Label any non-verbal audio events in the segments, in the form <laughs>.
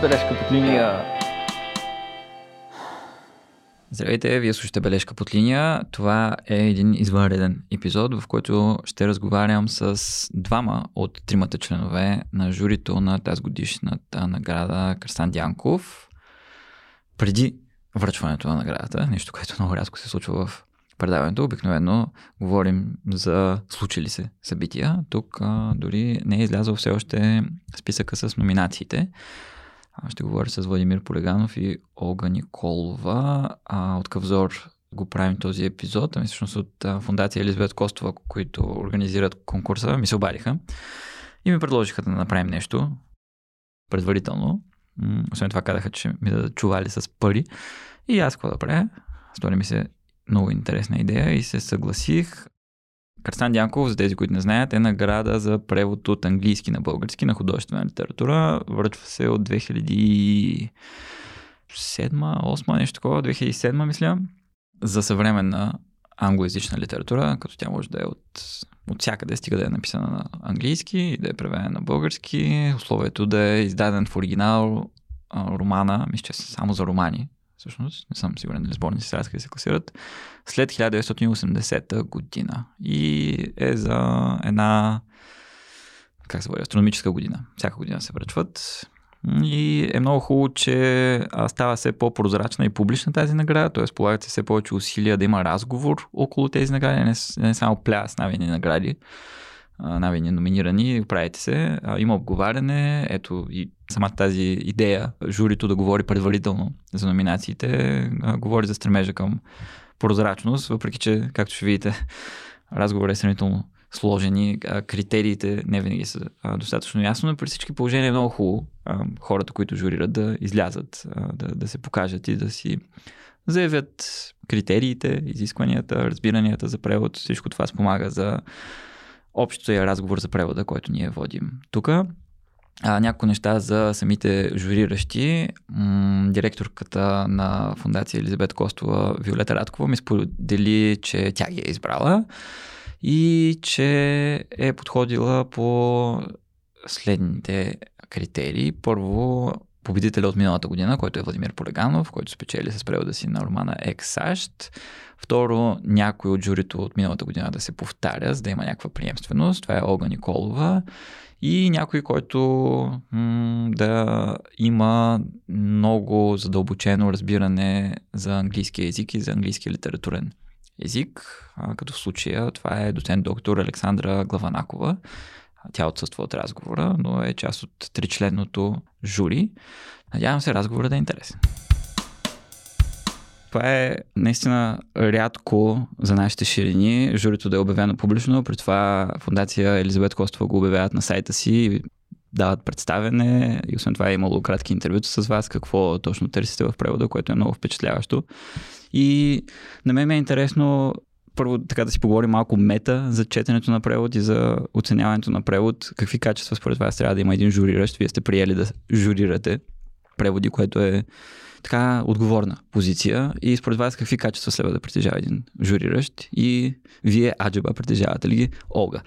Бележка под линия. Здравейте, вие слушате Бележка под линия. Това е един извънреден епизод, в който ще разговарям с двама от тримата членове на журито на тази годишната награда Кръстан Дянков. Преди връчването на наградата, нещо, което много рядко се случва в предаването. Обикновено говорим за случили се събития. Тук а, дори не е излязъл все още списъка с номинациите. Ще говоря с Владимир Полеганов и Олга Николова. А, от Кавзор го правим този епизод. Ами всъщност от фундация Елизабет Костова, които организират конкурса, ми се обадиха и ми предложиха да направим нещо предварително. Освен това казаха, че ми да чували с пари. И аз какво да правя? Стори ми се много интересна идея и се съгласих. Кръстан Дянков, за тези, които не знаят, е награда за превод от английски на български на художествена литература. Връчва се от 2007 2008 нещо такова, 2007 мисля, за съвременна англоязична литература, като тя може да е от, от всякъде, стига да е написана на английски и да е преведена на български. Условието да е издаден в оригинал романа, мисля, че само за романи, всъщност, не съм сигурен дали сборници да се класират, след 1980 година. И е за една, как се води, астрономическа година. Всяка година се връчват. И е много хубаво, че става все по-прозрачна и публична тази награда, т.е. полагат се все повече усилия да има разговор около тези награди, не, не само пляс навини награди, навини номинирани, правите се, има обговаряне, ето и самата тази идея, журито да говори предварително за номинациите, говори за стремежа към прозрачност, въпреки че, както ще видите, разговорът е сравнително сложени, критериите не винаги са достатъчно ясно, но при всички положения е много хубаво хората, които журират да излязат, да, да се покажат и да си заявят критериите, изискванията, разбиранията за превод. Всичко това спомага за общото е разговор за превода, който ние водим тук. А, няколко неща за самите журиращи. М- директорката на фундация Елизабет Костова, Виолета Радкова, ми сподели, че тя ги е избрала и че е подходила по следните критерии. Първо, победителя от миналата година, който е Владимир Полеганов, който спечели с превода си на романа Екс САЩ. Второ, някой от журито от миналата година да се повтаря, за да има някаква приемственост. Това е Олга Николова. И някой, който м- да има много задълбочено разбиране за английски язик и за английски литературен език, а, като в случая това е доцент доктор Александра Главанакова. Тя отсъства от разговора, но е част от тричленното жури. Надявам се разговора да е интересен. Това е наистина рядко за нашите ширини. Журито да е обявено публично. При това фундация Елизабет Костова го обявяват на сайта си дават представене и освен това е имало кратки интервюта с вас, какво точно търсите в превода, което е много впечатляващо. И на мен ми е интересно първо така да си поговорим малко мета за четенето на превод и за оценяването на превод. Какви качества според вас трябва да има един журиращ? Вие сте приели да журирате преводи, което е така отговорна позиция и според вас какви качества следва да притежава един журиращ и вие, Аджаба, притежавате ли ги? Олга.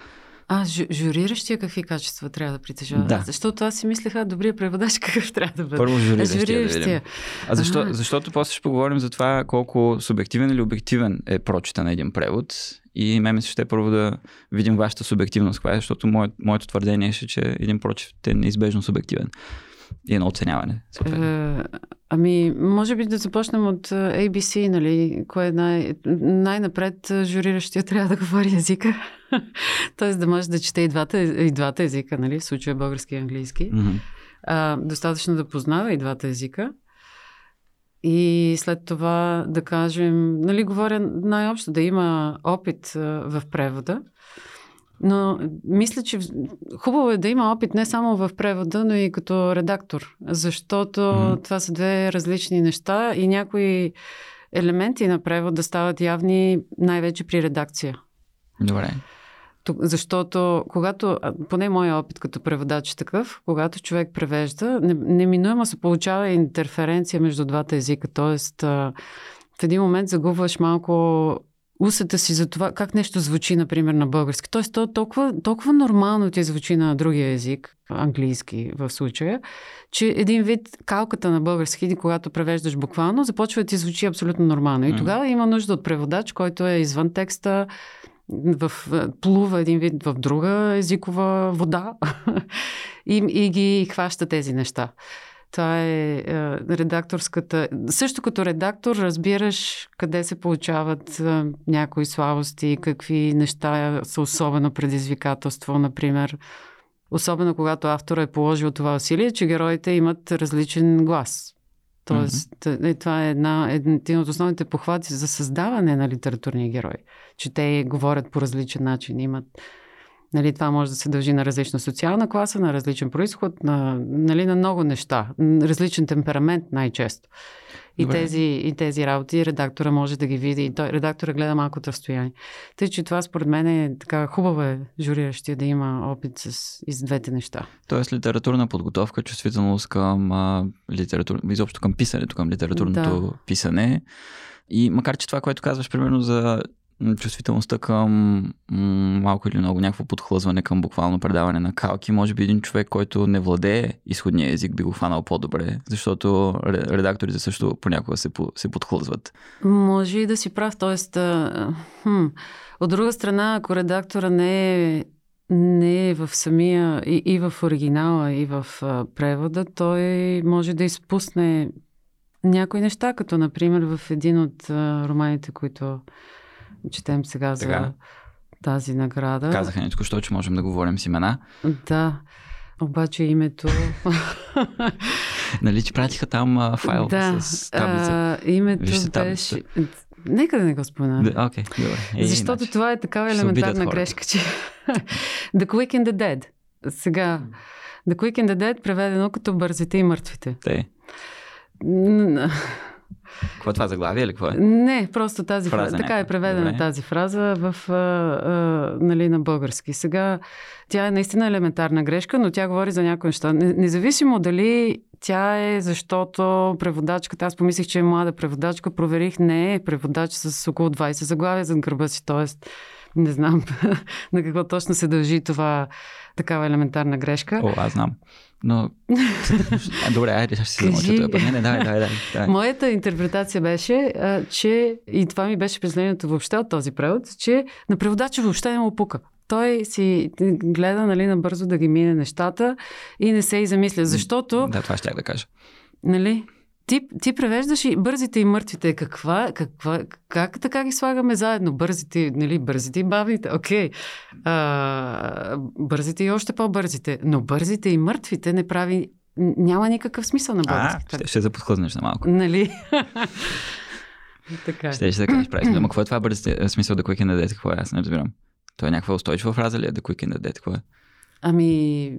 А, жу, журиращия какви качества трябва да притежава? Да. Защото аз си мислеха, добрия преводач <laughs> какъв трябва да бъде. Първо журиращия. А, журиращия. Да а защо, ага. защото после ще поговорим за това колко субективен или обективен е прочита на един превод. И ме ми се ще първо да видим вашата субективност, е, защото мое, моето твърдение е, че един прочит е неизбежно субективен и едно оценяване. Е, ами, може би да започнем от ABC, нали, кое е най- най-напред журиращия трябва да говори езика. <laughs> Тоест да може да чете и двата, и двата езика, нали, в случая български и английски. Mm-hmm. А, достатъчно да познава и двата езика. И след това да кажем, нали, говоря най-общо, да има опит в превода. Но мисля, че хубаво е да има опит не само в превода, но и като редактор, защото mm-hmm. това са две различни неща и някои елементи на превод да стават явни най-вече при редакция. Добре. Защото когато, поне моя опит като преводач е такъв, когато човек превежда, неминуемо се получава интерференция между двата езика. Тоест, в един момент загубваш малко усета си за това как нещо звучи, например, на български. Тоест, то толкова, толкова нормално ти звучи на другия език, английски в случая, че един вид калката на български, когато превеждаш буквално, започва да ти звучи абсолютно нормално. И тогава има нужда от преводач, който е извън текста, в, плува един вид в друга езикова вода <laughs> и, и ги хваща тези неща. Това е, е редакторската. Също като редактор разбираш къде се получават е, някои слабости, какви неща са особено предизвикателство, например. Особено когато автора е положил това усилие, че героите имат различен глас. Тоест, mm-hmm. това е една, един от основните похвати за създаване на литературния герой. Че те говорят по различен начин, имат Нали, това може да се дължи на различна социална класа, на различен происход, на, нали, на много неща. Различен темперамент най-често. И тези, и тези работи редактора може да ги види. И той, редактора гледа малко от разстояние. Тъй, че това според мен е така хубаво е журиращия да има опит с, и с двете неща. Тоест литературна подготовка, чувствителност към а, литератур... изобщо към писането, към литературното да. писане. И макар, че това, което казваш, примерно за чувствителността към малко или много някакво подхлъзване към буквално предаване на калки. Може би един човек, който не владее изходния език, би го хванал по-добре, защото редакторите също понякога се, се подхлъзват. Може и да си прав, т.е. Хм, от друга страна, ако редактора не е не е в самия и, и в оригинала, и в а, превода, той може да изпусне някои неща, като например в един от а, романите, които четем сега за Тега. тази награда. Казаха ни току-що, че можем да говорим с имена. Да. Обаче името... нали, че пратиха там а, файл да, с таблица? А, името Вижте беше... Нека да не го споменаваме. Okay, добре. Е, Защото иначе. това е такава елементарна грешка, че... the Quick and the Dead. Сега, The Quick and the Dead, преведено като бързите и мъртвите. Те. Какво е това заглавие или какво е? Не, просто тази фраза. фраза така е преведена Добре. тази фраза в, а, а, нали, на български. Сега тя е наистина елементарна грешка, но тя говори за някои неща. Независимо дали тя е защото преводачката, аз помислих, че е млада преводачка, проверих, не е преводач с около 20 заглавия зад гърба си, т.е. не знам <laughs> на какво точно се дължи това такава елементарна грешка. О, аз знам. Но... <laughs> Добре, айде, ще си замълча това. Не, не, давай, давай, давай. Моята интерпретация беше, а, че, и това ми беше впечатлението въобще от този превод, че на преводача въобще не му пука. Той си гледа, нали, набързо да ги мине нещата и не се и замисля, защото... Да, това ще да кажа. Нали? Ти, ти превеждаш и бързите и мъртвите. Каква, каква, как така ги слагаме заедно? Бързите, нали, бързите и бавните. Окей. А, бързите и още по-бързите. Но бързите и мъртвите не прави... Няма никакъв смисъл на български. А, ще, ще заподхлъзнеш на малко. Нали? <laughs> така. Ще, ще да кажеш правилно. Ама какво е това бързите? Смисъл да quick in the dead? Какво е? Аз не разбирам. Това е някаква устойчива фраза ли е да quick in the dead? Какво е? Ами,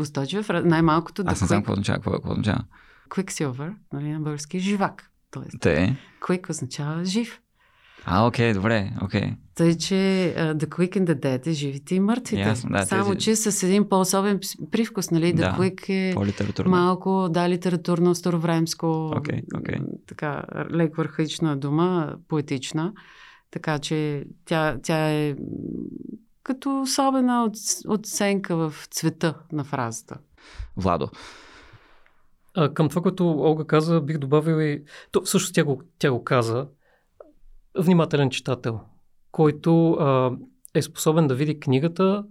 устойчива фраза. Най-малкото да Аз не знам какво означава. Какво, какво означава? Quicksilver, нали, на български живак. Тоест, Те. Quick означава жив. А, окей, добре, окей. Okay. Тъй, че uh, The Quick and the Dead е живите и мъртвите. Ясно, да, Само, тези... че с един по-особен привкус, нали? The да, Quick е малко, да, литературно, старовремско. Okay, okay. Така, леко архаична дума, поетична. Така че тя, тя е като особена оценка в цвета на фразата. Владо, а, към това, което Олга каза, бих добавил и... То, всъщност тя го, тя го каза. Внимателен читател, който а, е способен да види книгата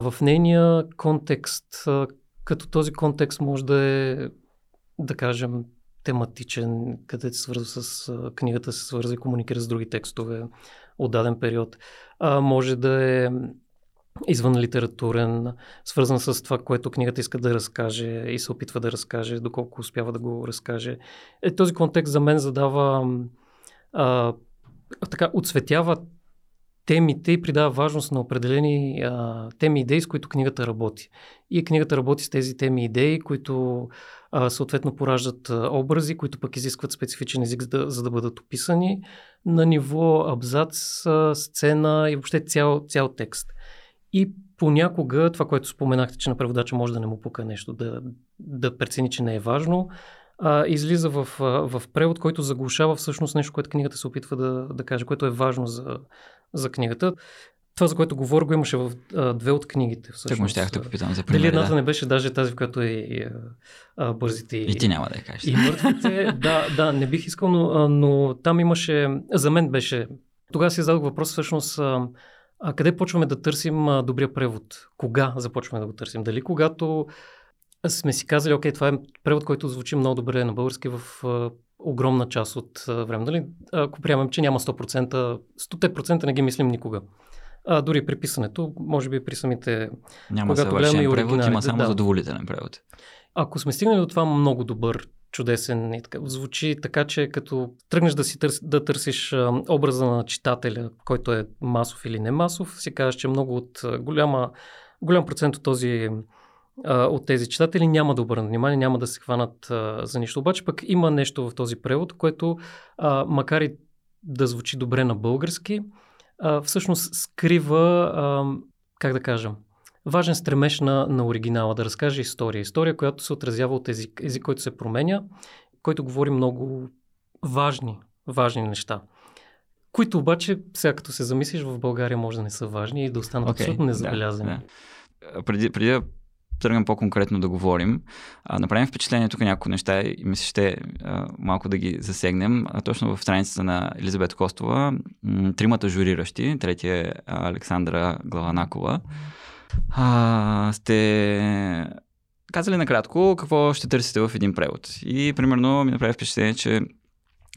в нейния контекст, а, като този контекст може да е, да кажем, тематичен, където се свързва с а, книгата, се свързва и комуникира с други текстове от даден период. А, може да е извън литературен, свързан с това, което книгата иска да разкаже и се опитва да разкаже, доколко успява да го разкаже. Е, този контекст за мен задава а, така, отсветява темите и придава важност на определени а, теми и идеи, с които книгата работи. И книгата работи с тези теми и идеи, които а, съответно пораждат образи, които пък изискват специфичен език, за да, за да бъдат описани на ниво абзац, сцена и въобще цял, цял текст. И понякога това, което споменахте, че на преводача може да не му пука нещо, да, да прецени, че не е важно, а, излиза в, в превод, който заглушава всъщност нещо, което книгата се опитва да, да каже, което е важно за, за книгата. Това, за което говоря, го имаше в а, две от книгите. Всъщност. Так щях да попитам за примери, Дали едната да. не беше даже тази, в която е и, а, бързите и... И ти няма да я кажеш. И мъртвите, <laughs> да, да, не бих искал, но, но там имаше... За мен беше... Тогава си зададох въпрос всъщност... А, а къде почваме да търсим а, добрия превод? Кога започваме да го търсим? Дали когато сме си казали, окей, това е превод, който звучи много добре на български в а, огромна част от а, време. Дали? Ако приемем, че няма 100%, 100% не ги мислим никога. А, дори при писането, може би при самите... Няма когато гледаме и превод, има само да. задоволителен превод. Ако сме стигнали до това много добър, чудесен и така, звучи така, че като тръгнеш да, си търс, да търсиш образа на читателя, който е масов или не масов, си кажеш, че много от голяма, голям процент от този от тези читатели няма да обърнат внимание, няма да се хванат а, за нищо. Обаче пък има нещо в този превод, което а, макар и да звучи добре на български, а, всъщност скрива, а, как да кажа, важен стремеж на, на оригинала, да разкаже история. История, която се отразява от език, език, който се променя, който говори много важни, важни неща. Които обаче, сега като се замислиш, в България може да не са важни и да останат okay, абсолютно незабелязани. Да, да. Преди, преди да тръгнем по-конкретно да говорим. А, направим впечатление тук някои неща и мисля, ще а, малко да ги засегнем. А, точно в страницата на Елизабет Костова, м- тримата журиращи, третия е Александра Главанакова, а, сте казали накратко какво ще търсите в един превод. И примерно ми направи впечатление, че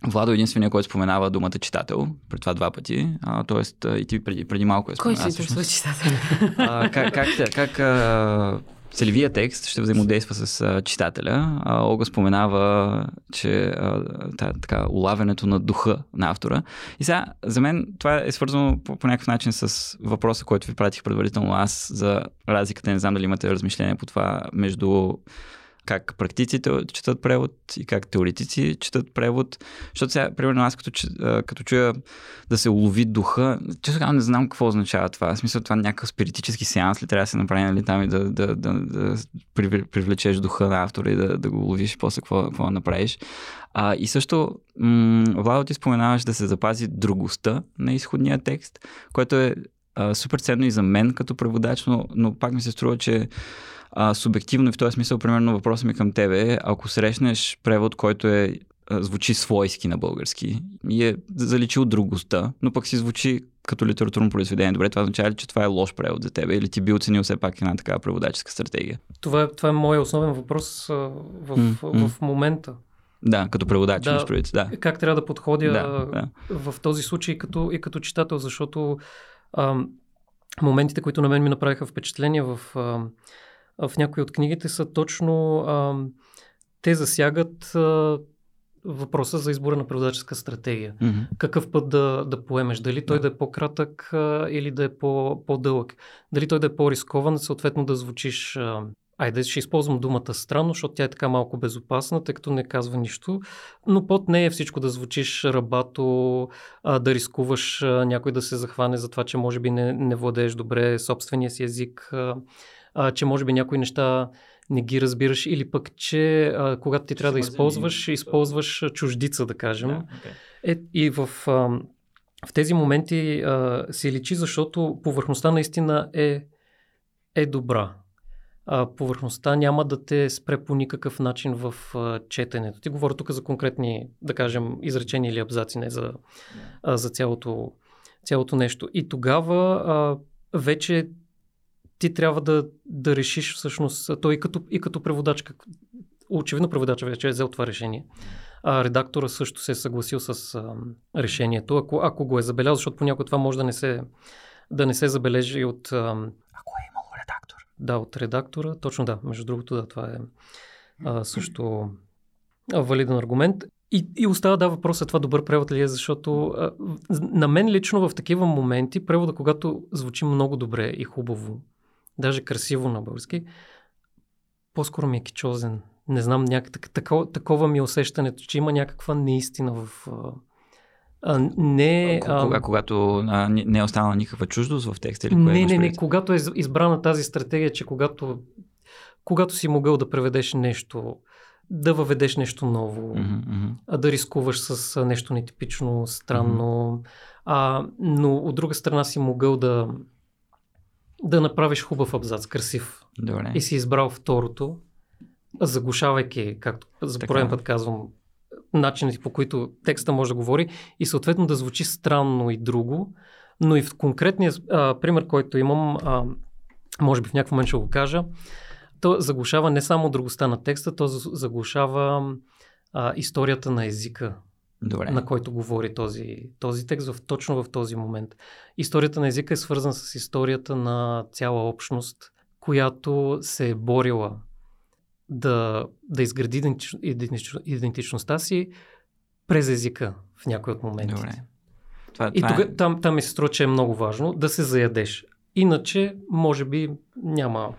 Владо е единствения, който споменава думата читател, при това два пъти. А, тоест, и ти преди, преди малко е спомена. Кой си интересува читател? А, как, как, как, как а, целевия текст ще взаимодейства с читателя. А, Ога споменава, че а, та, така, улавянето на духа на автора. И сега, за мен това е свързано по, по някакъв начин с въпроса, който ви пратих предварително аз за разликата. Не знам дали имате размишление по това между как практиците четат превод и как теоретици четат превод. Защото сега, примерно, аз като, като чуя да се улови духа, често не знам какво означава това. В смисъл това някакъв спиритически сеанс ли трябва да се направи нали, там и да, да, да, да привлечеш духа на автора и да, да го уловиш после какво, какво направиш. А, и също, м- Владо, ти споменаваш да се запази другостта на изходния текст, което е а, супер ценно и за мен като преводач, но, но пак ми се струва, че а, субективно и в този смисъл, примерно въпросът ми към тебе е, ако срещнеш превод, който е звучи свойски на български и е заличил другостта, но пък си звучи като литературно произведение. Добре, това означава ли, че това е лош превод за тебе или ти би оценил все пак една такава преводаческа стратегия? Това е, това е моят основен въпрос а, в, mm-hmm. в, момента. Да, като преводач, да, да. Как трябва да подходя да, да. в този случай като, и като читател, защото а, моментите, които на мен ми направиха впечатление в а, в някои от книгите са точно а, те засягат а, въпроса за избора на преводаческа стратегия. Mm-hmm. Какъв път да, да поемеш? Дали той да е по-кратък а, или да е по, по-дълъг? Дали той да е по-рискован, съответно да звучиш... А, Айде, ще използвам думата странно, защото тя е така малко безопасна, тъй като не казва нищо, но под нея е всичко да звучиш рабато, а, да рискуваш а, някой да се захване за това, че може би не, не владееш добре собствения си език. А, а, че може би някои неща не ги разбираш или пък, че а, когато ти трябва да използваш, използваш чуждица, да кажем. Yeah, okay. е, и в, а, в тези моменти а, си личи, защото повърхността наистина е, е добра. А, повърхността няма да те спре по никакъв начин в а, четенето. Ти говоря тук за конкретни, да кажем, изречения или абзаци, не за, а, за цялото, цялото нещо. И тогава а, вече ти трябва да, да решиш всъщност, той и като, и като преводач, как, очевидно преводача вече е взел това решение. А редактора също се е съгласил с а, решението, ако, ако го е забелязал, защото понякога това може да не се, да не се забележи от... А, ако е имало редактор. Да, от редактора. Точно да. Между другото, да, това е а, също валиден аргумент. И, и остава да въпроса това добър превод ли е, защото а, на мен лично в такива моменти превода, когато звучи много добре и хубаво, даже красиво на български, по-скоро ми е кичозен. Не знам, някак, такова, такова ми е усещането, че има някаква неистина в... А, не, а, Кога, когато а, не е останала никаква чуждост в текста или кое Не, не, не, когато е избрана тази стратегия, че когато, когато си могъл да преведеш нещо да въведеш нещо ново, Mm-hmm. а да рискуваш с нещо нетипично, странно. А, но от друга страна си могъл да, да направиш хубав абзац, красив. Добре. И си избрал второто, заглушавайки, както за Така. пореден път казвам, начините по които текста може да говори и съответно да звучи странно и друго. Но и в конкретния а, пример, който имам, а, може би в някакъв момент ще го кажа, то заглушава не само другостта на текста, то за- заглушава а, историята на езика, Добре. на който говори този, този текст в, точно в този момент. Историята на езика е свързана с историята на цяла общност, която се е борила да, да изгради идентич- идентич, идентичността си през езика в някой от моментите. Добре. Това, И това тога, е... там, там ми се струва, че е много важно да се заядеш. Иначе, може би, няма.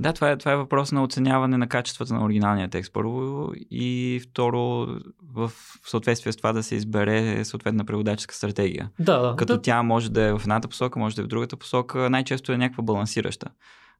Да, това е, това е въпрос на оценяване на качествата на оригиналния текст първо и второ в съответствие с това да се избере съответна преводаческа стратегия. Да, да. Като да, тя може да е в едната посока, може да е в другата посока, най-често е някаква балансираща.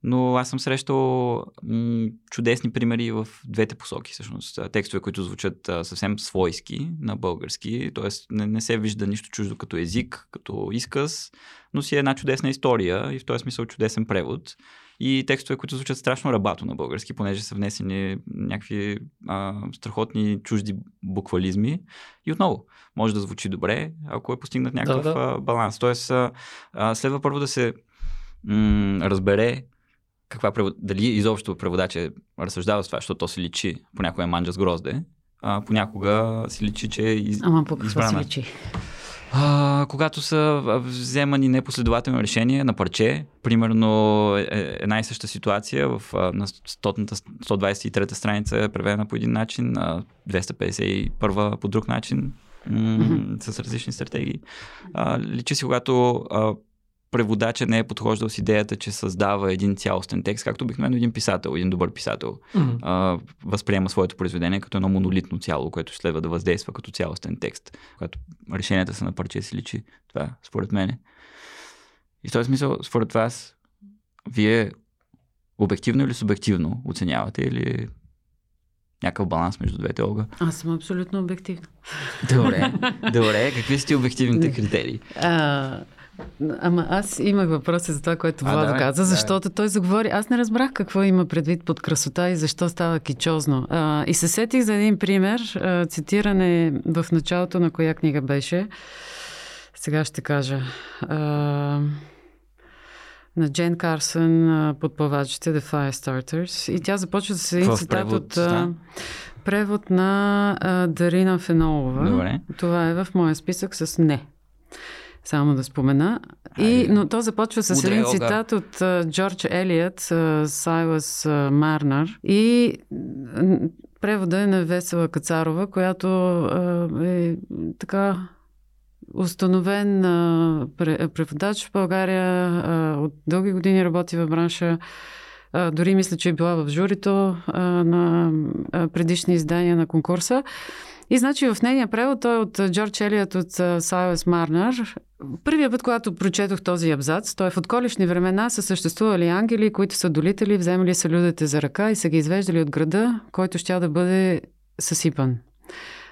Но аз съм срещал м- чудесни примери в двете посоки, всъщност. Текстове, които звучат а, съвсем свойски на български, т.е. Не, не се вижда нищо чуждо като език, като изказ, но си е една чудесна история и в този смисъл чудесен превод. И текстове, които звучат страшно рабато на български, понеже са внесени някакви а, страхотни чужди буквализми. И отново, може да звучи добре, ако е постигнат някакъв Да, да. баланс. Тоест, а, а, следва първо да се м- разбере каква дали изобщо преводач е разсъждава с това, защото то се личи. Понякога е манджа с грозде, а понякога се личи, че е из... Ама по какво се личи? А, когато са вземани непоследователни решения на парче, примерно е, е, една и съща ситуация в, на 100-та 123-та страница е преведена по един начин, на 251 по друг начин, м- с различни стратегии. А, личи си, когато а, преводача не е подхождал с идеята, че създава един цялостен текст, както обикновено един писател, един добър писател Мгм. а, възприема своето произведение като едно монолитно цяло, което следва да въздейства като цялостен текст, когато решенията са на парче си личи. Това според мен. И в този смисъл, според вас, вие обективно или субективно оценявате или някакъв баланс между двете, Олга? Аз съм абсолютно обективна. Добре, <laughs> добре. Какви са ти обективните критерии? А, ама аз имах въпроси за това, което А, Владо давай, каза, защото той заговори. Аз не разбрах какво има предвид под красота и защо става кичозно. А, и се сетих за един пример, а, цитиране в началото на коя книга беше. Сега ще кажа. А, на Джен Карсън, подплавачите The Firestarters. И тя започва с един цитат превод, от да. превод на а, Дарина Фенолова. Добре. Това е в моя списък с не. Само да спомена. И, но то започва с един цитат от Джордж Елият, Сайлас Марнар. И превода е на Весела Кацарова, която е така установен преводач в България. От дълги години работи в бранша. Дори мисля, че е била в журито на предишни издания на конкурса. И значи в нейния превод, той е от Джордж Елият от Сайлас Марнар. Първият път, когато прочетох този абзац, той е в отколешни времена са съществували ангели, които са долители, вземали са людите за ръка и са ги извеждали от града, който ще да бъде съсипан.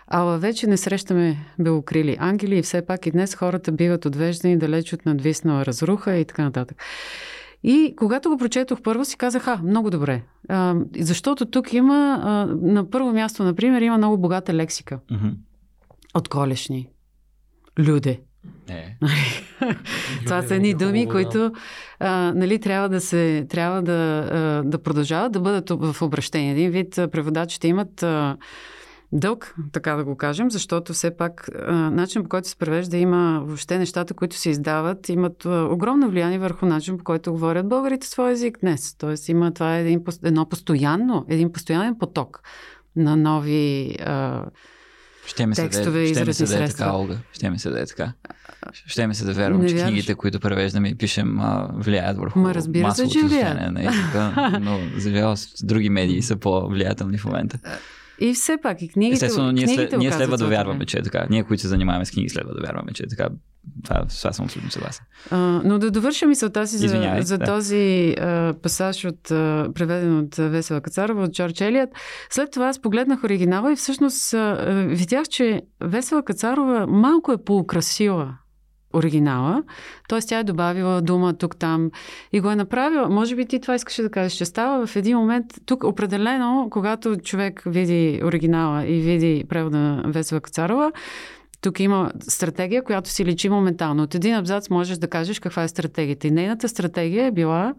Ала вече не срещаме белокрили ангели и все пак и днес хората биват отвеждани далеч от надвиснала разруха и така нататък. И когато го прочетох първо, си казах, а, много добре. А, защото тук има, а, на първо място, например, има много богата лексика. Мгм. От колешни. Люде. Е. <laughs> Това са едни думи, които а, нали, трябва да се трябва да, а, да продължават да бъдат в обращение. Един вид преводачите имат а, дълг, така да го кажем, защото все пак а, начин по който се превежда има въобще нещата, които се издават, имат а, огромно влияние върху начин по който говорят българите своя език днес. Тоест има това е един, едно постоянно, един постоянен поток на нови а, Ще ми се Текстове да, ще ми се е така, Олга. Ще ми се да е така. Ще ми се да вярвам, Не че вярваш? книгите, които превеждаме и пишем, а, влияят върху Ма разбира се, че влияят. на езика, но за други медии са по-влиятелни в момента. И все пак и книгите. Естествено, ние, книгите след, ние следва да вярваме, че е така. Ние, които се занимаваме с книги, следва да вярваме, че е така. Това, това съм абсолютно съгласен. А, но да довърша мисълта си за, за да. този а, пасаж, от, а, преведен от Весела Кацарова, от Джордж Елият. След това аз погледнах оригинала и всъщност а, видях, че Весела Кацарова малко е поукрасила оригинала. Т.е. тя е добавила дума тук-там и го е направила. Може би ти това искаш да кажеш, че става в един момент. Тук определено, когато човек види оригинала и види превода на Весела Кацарова, тук има стратегия, която си личи моментално. От един абзац можеш да кажеш каква е стратегията. И нейната стратегия е била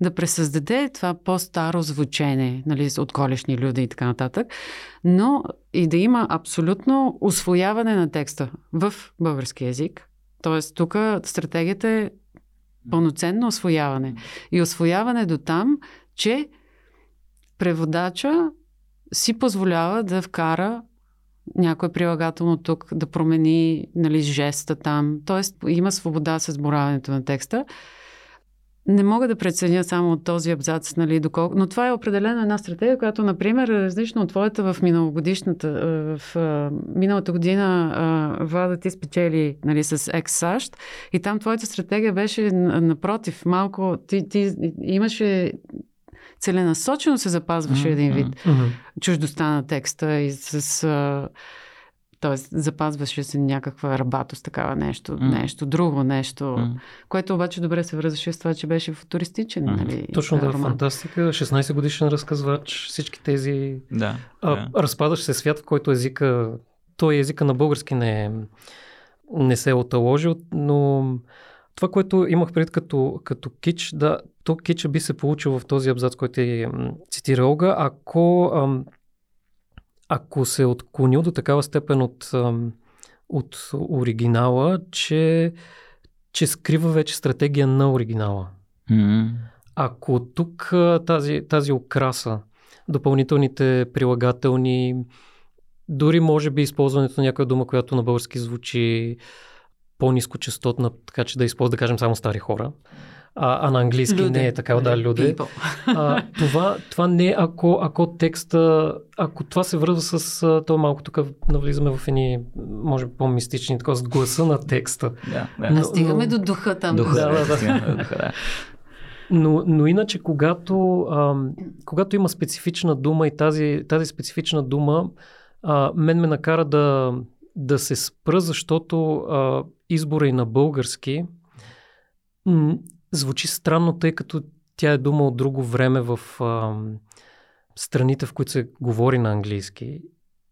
да пресъздаде това по-старо звучене нали, от колешни люди и така нататък, но и да има абсолютно освояване на текста в български язик. Тоест, тук стратегията е пълноценно освояване. И освояване до там, че преводача си позволява да вкара някое прилагателно тук, да промени нали, жеста там. Тоест има свобода с боравенето на текста. Не мога да преценя само от този абзац, нали, доколко... но това е определено една стратегия, която, например, е различна от твоята в миналогодишната. В миналата година Влада ти спечели нали, с екс САЩ и там твоята стратегия беше напротив, малко ти, ти имаше целенасочено се запазваше mm-hmm. един вид mm-hmm. чуждостта на текста и с... Тоест, запазваше се някаква рабатост, такава нещо, mm. нещо друго, нещо, mm. което обаче добре се връзваше с това, че беше футуристичен. Mm. Нали, Точно да, роман. фантастика. 16 годишен разказвач, всички тези... Да, а, да. Разпадаш се свят, в който езика, той езика на български не, не се е оталожил, но това, което имах пред като, като кич, да, то кича би се получил в този абзац, който е цитира Олга, ако, ако се е отклонил до такава степен от, от оригинала, че, че скрива вече стратегия на оригинала. Mm-hmm. Ако тук тази, тази окраса, допълнителните прилагателни, дори може би използването на някоя дума, която на български звучи по-низкочастотна, така че да използва, да кажем, само стари хора. А, а на английски люде. не е така, да, люди. А, това, това не е, ако, ако текста, ако това се връзва с то малко тук навлизаме в едни, може би по-мистични, така с гласа на текста. Да, да. Не стигаме но, до духа там. Духа, да, да, да. да. Но, но иначе, когато, ам, когато има специфична дума и тази, тази специфична дума, а, мен ме накара да, да се спра, защото а, избора и на български звучи странно, тъй като тя е дума от друго време в а, страните, в които се говори на английски.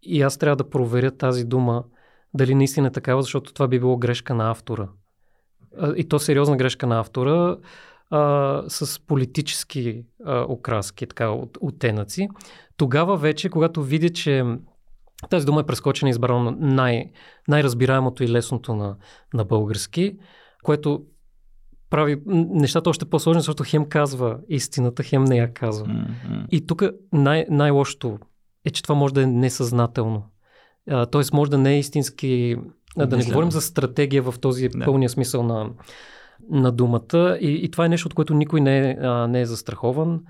И аз трябва да проверя тази дума дали наистина е такава, защото това би било грешка на автора. А, и то сериозна грешка на автора а, с политически а, окраски, така, от, оттенъци. Тогава вече, когато видя, че тази дума е прескочена и избрана най- най-разбираемото и лесното на, на български, което прави нещата още по-сложни, защото хем казва истината, хем не я казва. Mm-hmm. И тук най- най-лошото е, че това може да е несъзнателно. тоест може да не е истински, а, да не говорим за стратегия в този да. пълния смисъл на, на думата. И, и това е нещо, от което никой не е, а, не е застрахован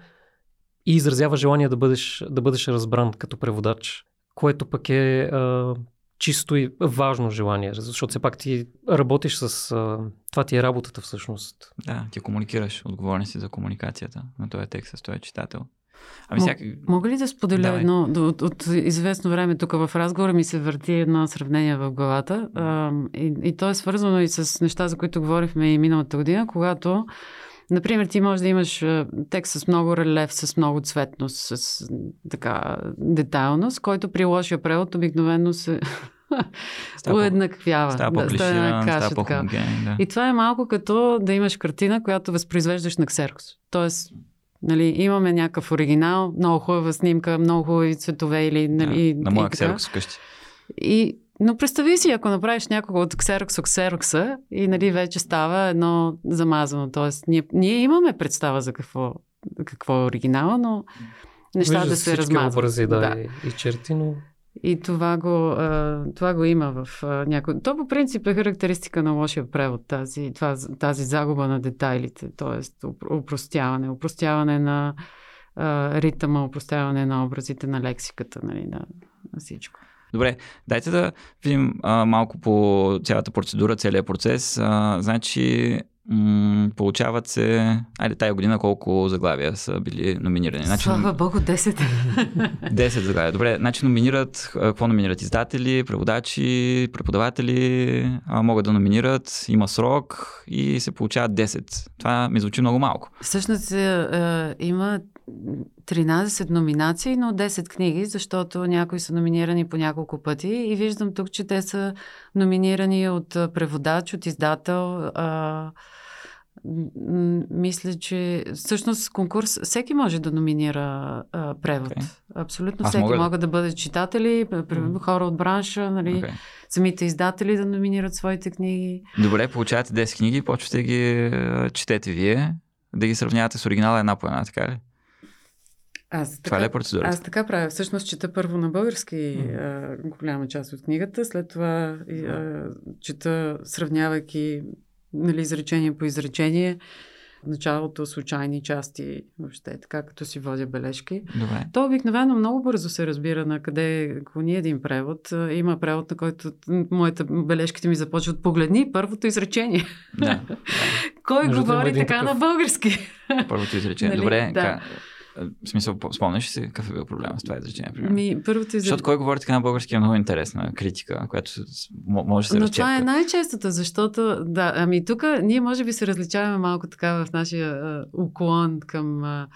и изразява желание да бъдеш, да бъдеш разбран като преводач което пък е а, чисто и важно желание, защото все пак ти работиш с... А, това ти е работата всъщност. Да, ти комуникираш, отговорен си за комуникацията на този текст с този читател. Ами всяка... Мога ли да споделя Давай. едно? От, от известно време тук в разговора ми се върти едно сравнение в главата. А, и, и то е свързано и с неща, за които говорихме и миналата година, когато Например, ти можеш да имаш текст с много релеф, с много цветност, с така детайлност, който при лошия превод обикновено се уеднаквява. Става да, става каша, става така. Да. И това е малко като да имаш картина, която възпроизвеждаш на ксерокс. Тоест, нали, имаме някакъв оригинал, много хубава снимка, много хубави цветове или... Нали, да, на моя ксерокс вкъщи. И но представи си, ако направиш някого от ксерокс ксерокса и нали, вече става едно замазано. Тоест, ние, ние имаме представа за какво, какво е оригинала, но неща да се размазват. образи, да, да. И, и черти, но... И това го, това го има в някои... То по принцип е характеристика на лошия превод, тази, това, тази загуба на детайлите, т.е. упростяване, упростяване на ритъма, упростяване на образите, на лексиката, нали, на, на всичко. Добре, дайте да видим а, малко по цялата процедура, целият процес. А, значи, м- получават се... Айде, тая година колко заглавия са били номинирани? Значи, Слава Богу, 10. 10 <laughs> заглавия. Добре, значи номинират, какво номинират? Издатели, преводачи, преподаватели, а, могат да номинират, има срок и се получават 10. Това ми звучи много малко. Всъщност е, е, има 13 номинации, но 10 книги, защото някои са номинирани по няколко пъти и виждам тук, че те са номинирани от преводач, от издател. А, мисля, че всъщност конкурс всеки може да номинира а, превод. Окей. Абсолютно Аз всеки. мога Могат да бъдат читатели, примерно хора от бранша, нали, Okay. самите издатели да номинират своите книги. Добре, получавате 10 книги, почвате да ги четете вие, да ги сравнявате с оригинала една по една, така ли? Аз Това ли е процедурата? Аз така правя. Всъщност чета първо на български а, голяма част от книгата, след това и, а, чета, сравнявайки нали, изречение по изречение, началото случайни части, въобще така като си водя бележки. Добре. То обикновено много бързо се разбира на къде клони един превод. Има превод, на който моите бележките ми започват погледни първото изречение. Да. <laughs> Кой другото, говори така такъв. на български? Първото изречение. <laughs> Нали? Добре, Да. ка, в смисъл, по- спомняш ли си какъв е бил проблема с това изречение? Примерно? Ми, първото изречение. Защото кой говори така на български е много интересна критика, която може да се Но разчепка. това е най-честото, защото, да, ами тук ние може би се различаваме малко така в нашия а, уклон към а,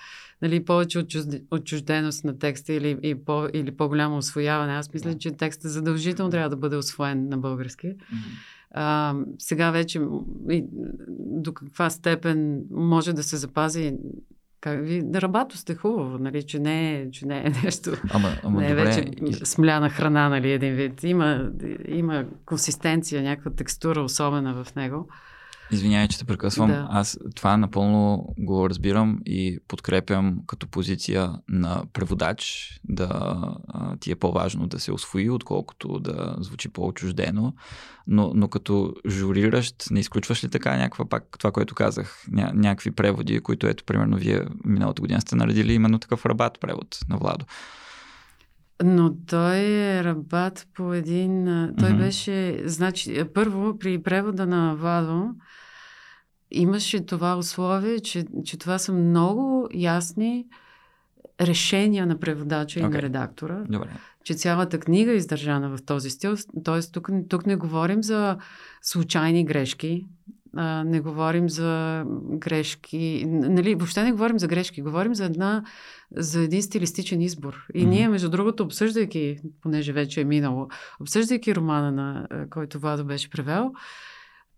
нали, повече отчужд- отчужденост на текста или, и по, или по-голямо освояване. Аз мисля, че текстът задължително трябва да бъде освоен на български. Мгм. А, сега вече и, до каква степен може да се запази как ви, рабато сте хубаво, нали, че не, е- че не е <laughs> нещо Ама, ама не е добре. вече смляна храна, нали, един вид. Има, има консистенция, някаква текстура особена в него. Извинявай, че те прекъсвам. Да. Аз това напълно го разбирам и подкрепям като позиция на преводач да а, ти е по-важно да се освои, отколкото да звучи по-отчуждено. Но, но като журиращ, не изключваш ли така някаква пак това, което казах, ня, някакви преводи, които ето, примерно, вие миналата година сте наредили именно такъв рабат превод на Владо. Но той е рабат по един... Той Мгм. беше... Значи, първо, при превода на Вадо имаше това условие, че, че това са много ясни решения на преводача и Окей. на редактора. Добре. че цялата книга е издържана в този стил. Тоест, тук, тук не говорим за случайни грешки, а, не говорим за грешки, нали, въобще не говорим за грешки, говорим за, една, за един стилистичен избор. И Мгм. ние, между другото, обсъждайки, понеже вече е минало, обсъждайки романа, на, който Владо беше превел,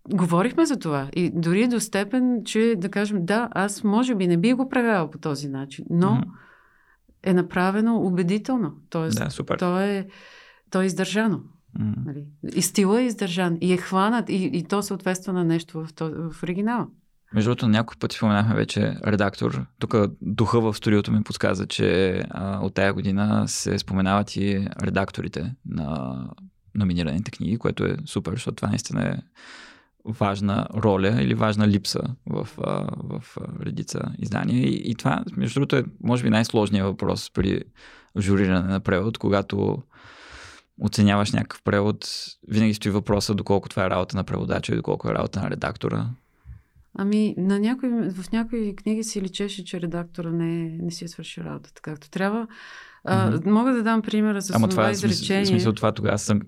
Говорихме за това и дори до степен, че да кажем, да, аз може би не би го превел по този начин, но Мгм. е направено убедително. Тоест, Да, супер. то е, то е издържано. М. Нали? И стила е издържан. И е хванат. И, и то съответства на нещо в, то, в оригинала. Между другото, няколко пъти споменахме вече редактор. Тук духа в студиото ми подсказа, че а, от тая година се споменават и редакторите на номинираните книги, което е супер, защото това наистина е важна роля или важна липса в, в редица издания. И, и това, между другото, е може би най-сложният въпрос при журиране на превод, когато оценяваш някакъв превод, винаги стои въпроса доколко това е работа на преводача и доколко е работа на редактора. Ами, на някой, в някои книги си личеше, че редактора не, не си е свършил работата както трябва. А. Мога да дам примера с Ама това, това изречение. смисъл, смисъл това тогава съм...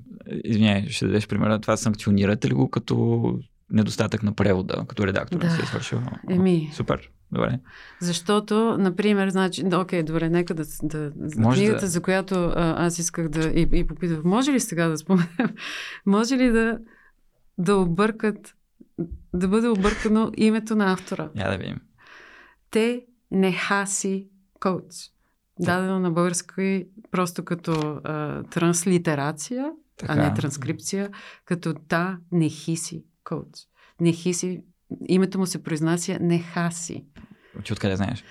Извиняй, ще дадеш примера. Това санкционирате ли го като недостатък на превода, като редактор Да. си е свършил? Еми. Супер, добре. Защото, например, значи, да, окей, добре, нека да, да Може книгата, да- за която а, аз исках да и, и попитах, може ли сега да споменем, <laughs> може ли да, да объркат, да бъде объркано името на автора? Я да видим. Те не хаси коуч. Дадено на български просто като а, транслитерация, Така. а не транскрипция, като та не хиси коуч. Не хиси, името му се произнася не хаси. Ти откъде знаеш?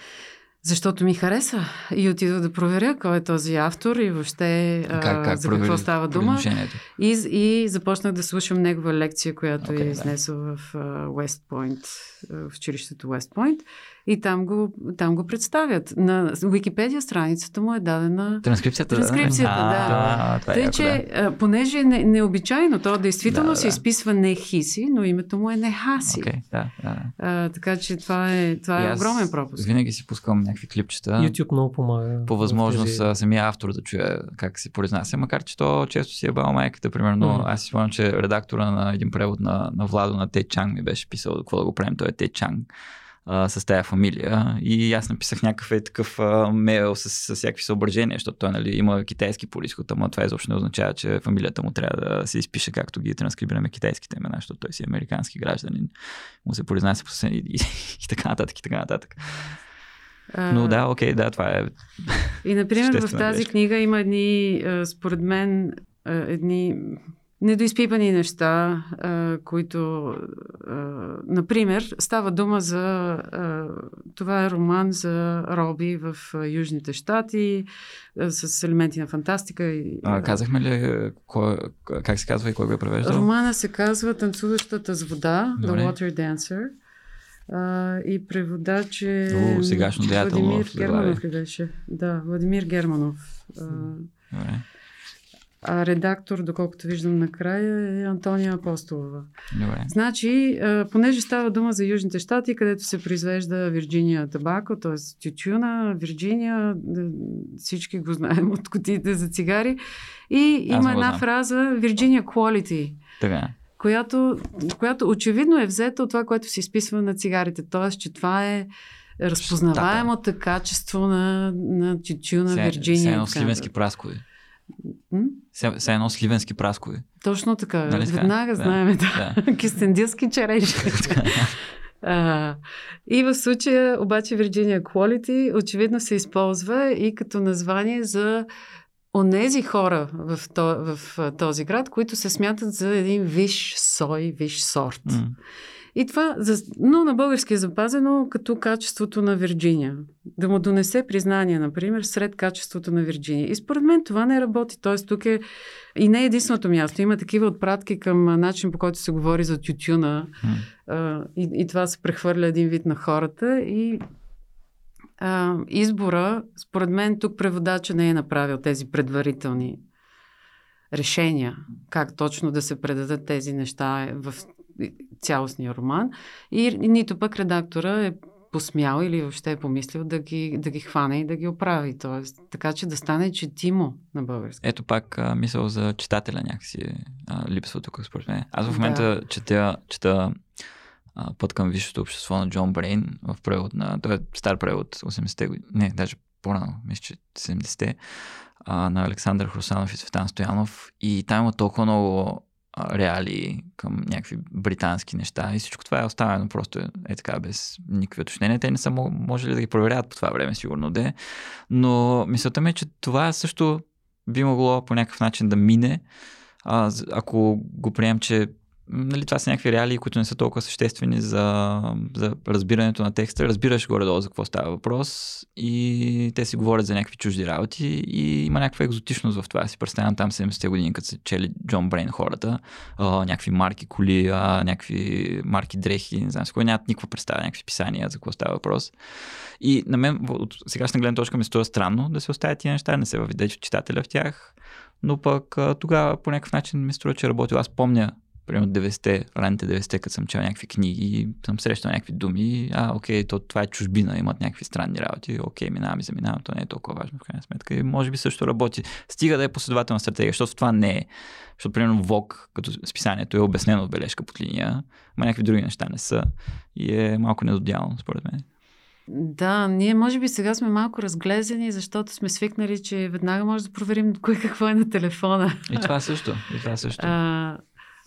Защото ми хареса и отидох да проверя кой е този автор и въобще Как, как за какво провери става дума. И, и започнах да слушам негова лекция, която Окей, е да. изнесъл в Point, а, в училището West Point. И там го, там го представят. На Википедия страницата му е дадена... Транскрипцията? Транскрипцията, да. Това е Тъй, че, да. понеже е не, необичайно, то действително Да, се да. изписва не Хиси, но името му е не Хаси. Окей, да, да. А, така че това е, това е огромен пропуск. Винаги си пускам някакви клипчета. YouTube много помага. по възможност самия автор да чуе как се произнася, макар че то често си е бал майката, примерно. Аз си спомням, че редактора на един превод на, на Владо на Те Чанг ми беше писал какво да го правим, той е Те Чанг а, с тая фамилия и аз написах някакъв е такъв а, мейл с, с всякакви съображения, защото той нали, има китайски происход, ама това изобщо не означава, че фамилията му трябва да се изпише както ги транскрибираме китайските имена, защото той си е американски гражданин, му се произнася по съвсем и, и, и така нататък, и така нататък. Но да, окей, да, това е И, например, в тази грешка. книга има едни, според мен, едни недоизпипани неща, а, които, а, например, става дума за... А, това е роман за роби в Южните щати, а, с елементи на фантастика. И, А, казахме ли кой, как се казва и кой го е превеждал? Романа се казва Танцуващата с вода, Добре. The Water Dancer. А, и преводач е О, сегашно Владимир. Германов ли беше? Да, Владимир Германов. А, Добре. А редактор, доколкото виждам накрая, е Антония Апостолова. Добре. Значи, понеже става дума за Южните щати, където се произвежда Вирджиния табако, т.е. тютюна, Вирджиния, всички го знаем от кутиите за цигари. И има една знам. фраза Virginia Quality Така. която, която очевидно е взета от това, което се изписва на цигарите. Тоест, че това е разпознаваемото качество на, на тютюна Вирджиния. все едно сливенски праскови. Все едно сливенски праскови. Точно така. Нали така? Веднага Да. знаем, да. Да. <laughs> Кистендилски череши. <laughs> А, и в случая обаче Virginia Quality очевидно се използва и като название за онези хора в, то, в този град, които се смятат за един виш сой, виш сорт. М. И това, но на български е запазено като качеството на Вирджиния. Да му донесе признание, например, сред качеството на Вирджиния. И според мен това не работи. Тоест тук е и не е единственото място. Има такива отпратки към начин по който се говори за тютюна. И, и това се прехвърля един вид на хората. И а, избора, според мен, тук преводача не е направил тези предварителни решения, как точно да се предадат тези неща в цялостния роман. И нито пък редактора е посмял или въобще е помислил да ги, да ги хване и да ги оправи. Тоест, така че да стане четимо на български. Ето пак а, мисъл за читателя някакси а, липсва тук според мен. Аз в Да. момента чета, чета а, Път към висшето общество на Джон Брейн в превод на... Той е стар превод, 80-те години. Не, даже по-рано, мисля, че 70-те. А, на Александър Хрусанов и Цветан Стоянов. И там има толкова много реалии към някакви британски неща и всичко това е оставено просто е, е така без никакви уточнения. Те не са мо- можели да ги проверяват по това време, сигурно де. Но мисълта ми е, че това също би могло по някакъв начин да мине, а, ако го прием, че нали, това са някакви реалии, които не са толкова съществени за, за разбирането на текста. Разбираш горе-долу за какво става въпрос и те си говорят за някакви чужди работи и има някаква екзотичност в това. Си представям там 70-те години, като се чели Джон Брейн хората, а, някакви марки коли, а, някакви марки дрехи, не знам с кой, нямат никаква представа, някакви писания за какво става въпрос. И на мен от сегашна гледна точка ми струва странно да се оставят тия неща, не се въведе читателя в тях, но пък тогава по някакъв начин ми струва, че е работил. Аз помня примерно 90-те, ранните 90-те, като съм чел някакви книги и съм срещал някакви думи, а, окей, то, това е чужбина, имат някакви странни работи, окей, минавам и заминавам, то не е толкова важно в крайна сметка и може би също работи. Стига да е последователна стратегия, защото това не е. Защото, примерно, ВОК, като списанието е обяснено в бележка под линия, ама някакви други неща не са и е малко недодялно, според мен. Да, ние може би сега сме малко разглезени, защото сме свикнали, че веднага може да проверим кой какво е на телефона. И това също. И това също. А,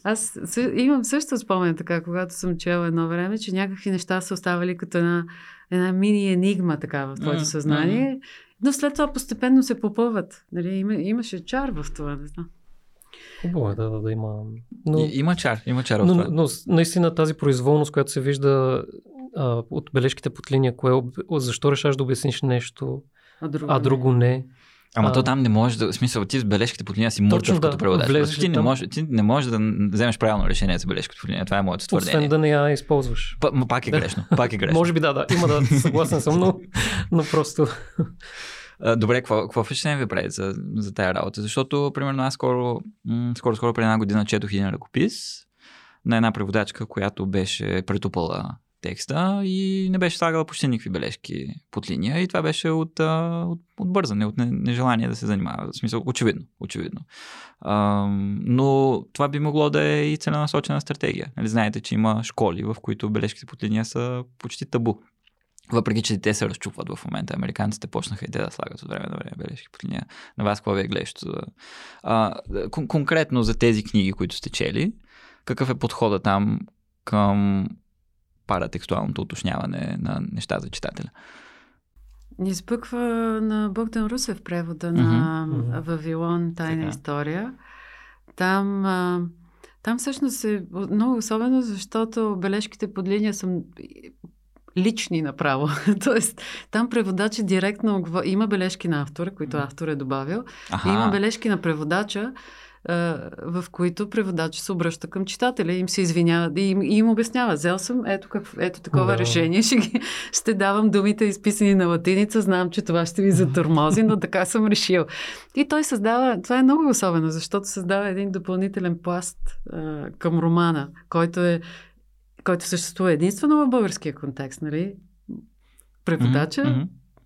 аз имам също спомен така, когато съм чела едно време, че някакви неща са оставали като една, една мини енигма така в твоето съзнание, но след това постепенно се попълват. Нали, има, имаше чар в това. Не знам. Хубаво е да, да, да има. Но, И, има чар, има чар в но, това. но с- наистина тази произволност, която се вижда а, от бележките под линия, кое, защо решаш да обясниш нещо, А друго, а не. друго не. Ама А, то там не може да, в смисъл, ти с бележките под линия си мъртъв Точно, като да. преводач. Ти не, там? можеш, ти не можеш да вземеш правилно решение за бележката под линия. Това е моето твърдение. освен да не я използваш. П- ма пак е грешно. <laughs> Пак е грешно. Може би да, да. Има да, съгласен съм, но, но просто... Добре, какво, какво впечатление ви прави за, за тая работа? Защото, примерно, аз скоро, м- скоро, скоро преди една година четох един ръкопис на една преводачка, която беше претупала текста и не беше слагала почти никакви бележки под линия и това беше от, от, от бързане, от не- нежелание да се занимава. В смисъл, очевидно, очевидно. А, но това би могло да е и целенасочена стратегия. Нали, знаете, че има школи, в които бележките под линия са почти табу. Въпреки, че те се разчупват в момента. Американците почнаха и те да слагат от време на време бележки под линия. На вас какво ви е гледащо? А, кон- конкретно за тези книги, които сте чели, какъв е подхода там към паратекстуалното уточняване на неща за читателя? Ни спъква на Богдан Русев превода на Мгм. Вавилон Тайна Така. история. Там, а, там всъщност е много особено, защото бележките под линия са лични направо. <laughs> Тоест, там преводача директно има бележки на автора, които автор е добавил, Аха. и има бележки на преводача, в които преводача се обръща към читателя и им се извинява и им, и им обяснява. Взел съм ето, как, ето такова Да. решение, <laughs> ще, ги, ще давам думите изписани на латиница, знам, че това ще ви затормози, но така съм решил. И той създава, това е много особено, защото създава един допълнителен пласт а, към романа, който е който съществува единствено в българския контекст, нали? Преводача, мгм.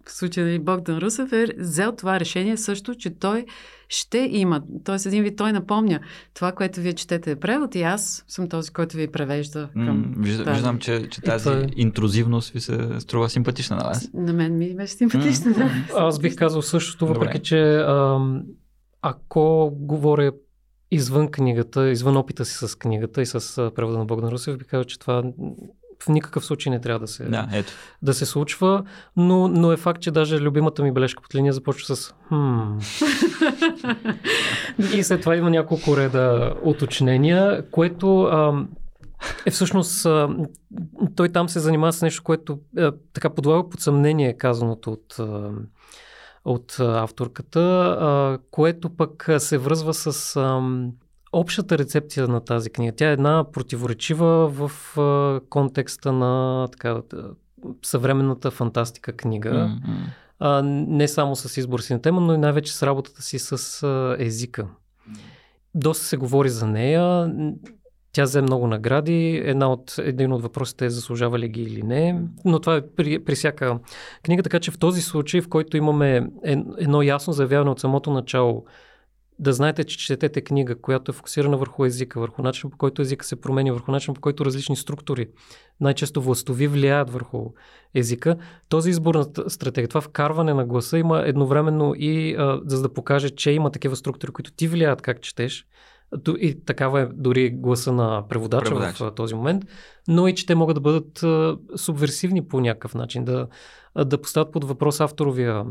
В случая нали, Богдан Русев е взел това решение също, че той ще има, т.е. един вид той напомня това, което вие четете е превод и аз съм този, който ви превежда към М, Виждам, тази. виждам че, че тази това интрузивност ви се струва симпатична на вас. На мен ми беше симпатично, да. Аз бих казал същото, Добре. въпреки че ам, ако говоря извън книгата, извън опита си с книгата и с превода на Богдан Русев, бих казал, че това в никакъв случай не трябва да се, Да, ето. да се случва, но, но е факт, че даже любимата ми бележка под линия започва с хм. И след това има няколко реда уточнения, което ам, е всъщност, а, той там се занимава с нещо, което а, така подлага под съмнение казаното от, а, от авторката, което пък се връзва с общата рецепция на тази книга. Тя е една противоречива в а, контекста на така, съвременната фантастика книга. М. А, не само с избор си на тема, но и най-вече с работата си с а, езика. Доста се говори за нея. Тя взе много награди. Една от, един от въпросите е заслужава ли ги или не. Но това е при, при всяка книга. Така че в този случай, в който имаме ед- едно ясно заявяване от самото начало, да знаете, че четете книга, която е фокусирана върху езика, върху начин по който езика се променя, върху начин по който различни структури, най-често властови, влияят върху езика. Този избор на стратегия, това вкарване на гласа има едновременно и а, за да покаже, че има такива структури, които ти влияят как четеш. И такава е дори гласа на преводача, Преводача. в този момент, но и че те могат да бъдат а, субверсивни по някакъв начин, да, да поставят под въпрос авторовия,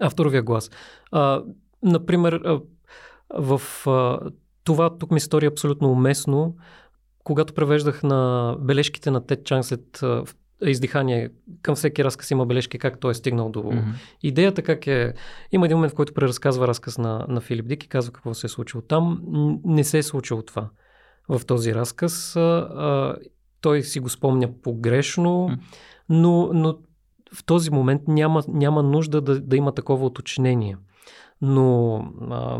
авторовия глас. А, например, в това тук ми стори абсолютно уместно, когато превеждах на бележките на Тед Чанг след в- издихание, към всеки разказ има бележки как той е стигнал до... Мгм. Идеята как е... Има един момент, в който преразказва разказ на, на Филип Дик и казва какво се е случило там. Не се е случило това в този разказ. А, а, той си го спомня погрешно, но, но в този момент няма, няма нужда да, да има такова уточнение. Но а,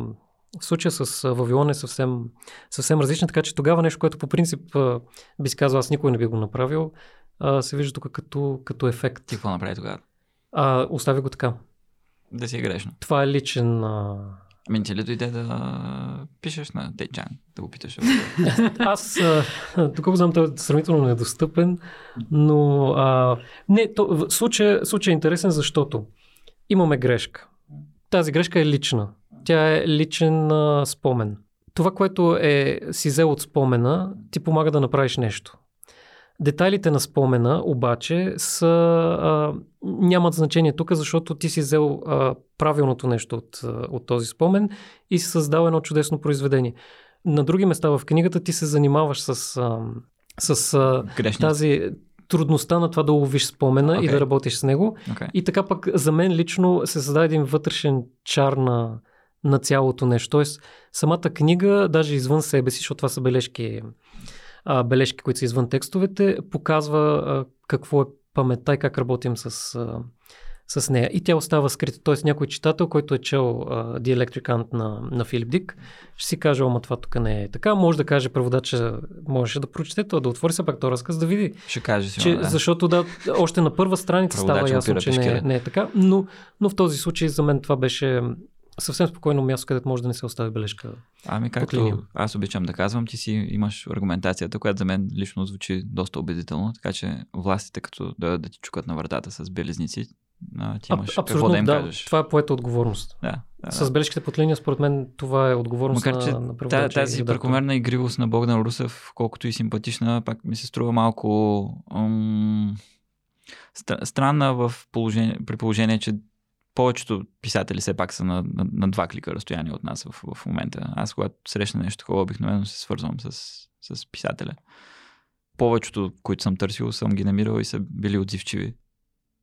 в случая с Вавилон е съвсем, съвсем различно, така че тогава нещо, което по принцип а, би си казал, аз никой не би го направил, а, се вижда тук като, като ефект. Ти какво направи тогава? А, остави го така. Да си е грешно. Това е личен... А... Ами ти ли дойде да пишеш на Тейчан, да го питаш? <laughs> Аз, а, доколко знам, той е сравнително недостъпен, но а, не, то, случай, случай е интересен, защото имаме грешка. Тази грешка е лична. Тя е личен а, спомен. Това, което е си взел от спомена, ти помага да направиш нещо. Детайлите на спомена обаче са, а, нямат значение тук, защото ти си взел а, правилното нещо от, от този спомен и си създал едно чудесно произведение. На други места в книгата ти се занимаваш с, а, с а, Грешни. тази трудността на това да уловиш спомена okay. и да работиш с него. Okay. И така пък за мен лично се създаде един вътрешен чар на, на цялото нещо. Тоест, самата книга, даже извън себе си, защото това са бележки, а, бележки, които са извън текстовете, показва а, какво е паметта и как работим с, а, с нея. И тя остава скрита. Тоест, някой читател, който е чел а, The Electric Ant на, на Филип Дик, ще си каже, ама това тук не е така. Може да каже преводача, можеше да прочете това, да отвори се пак този разказ, да види Ще кажа че, сигурно, да. защото да, още на първа страница става ясно, че не е, не е така, но, но в този случай за мен това беше съвсем спокойно място, където може да не се остави бележка. Ами както аз обичам да казвам, ти си имаш аргументацията, която за мен лично звучи доста убедително, така че властите като да, да ти чукат на вратата с белезници, а, ти имаш А, какво да им да, кажеш. това е поета отговорност. Да, да, С бележките под линия, според мен, това е отговорност Макар, че на, на Та, преводача. тази прекомерна игривост на Богдан Русев, колкото и симпатична, пак ми се струва малко ам, стра- странна в положение, при положение, че повечето писатели все пак са на, на, на два клика разстояние от нас в, в момента. Аз, когато срещна нещо такова, обикновено се свързвам с, с писателя. Повечето, които съм търсил, съм ги намирал и са били отзивчиви.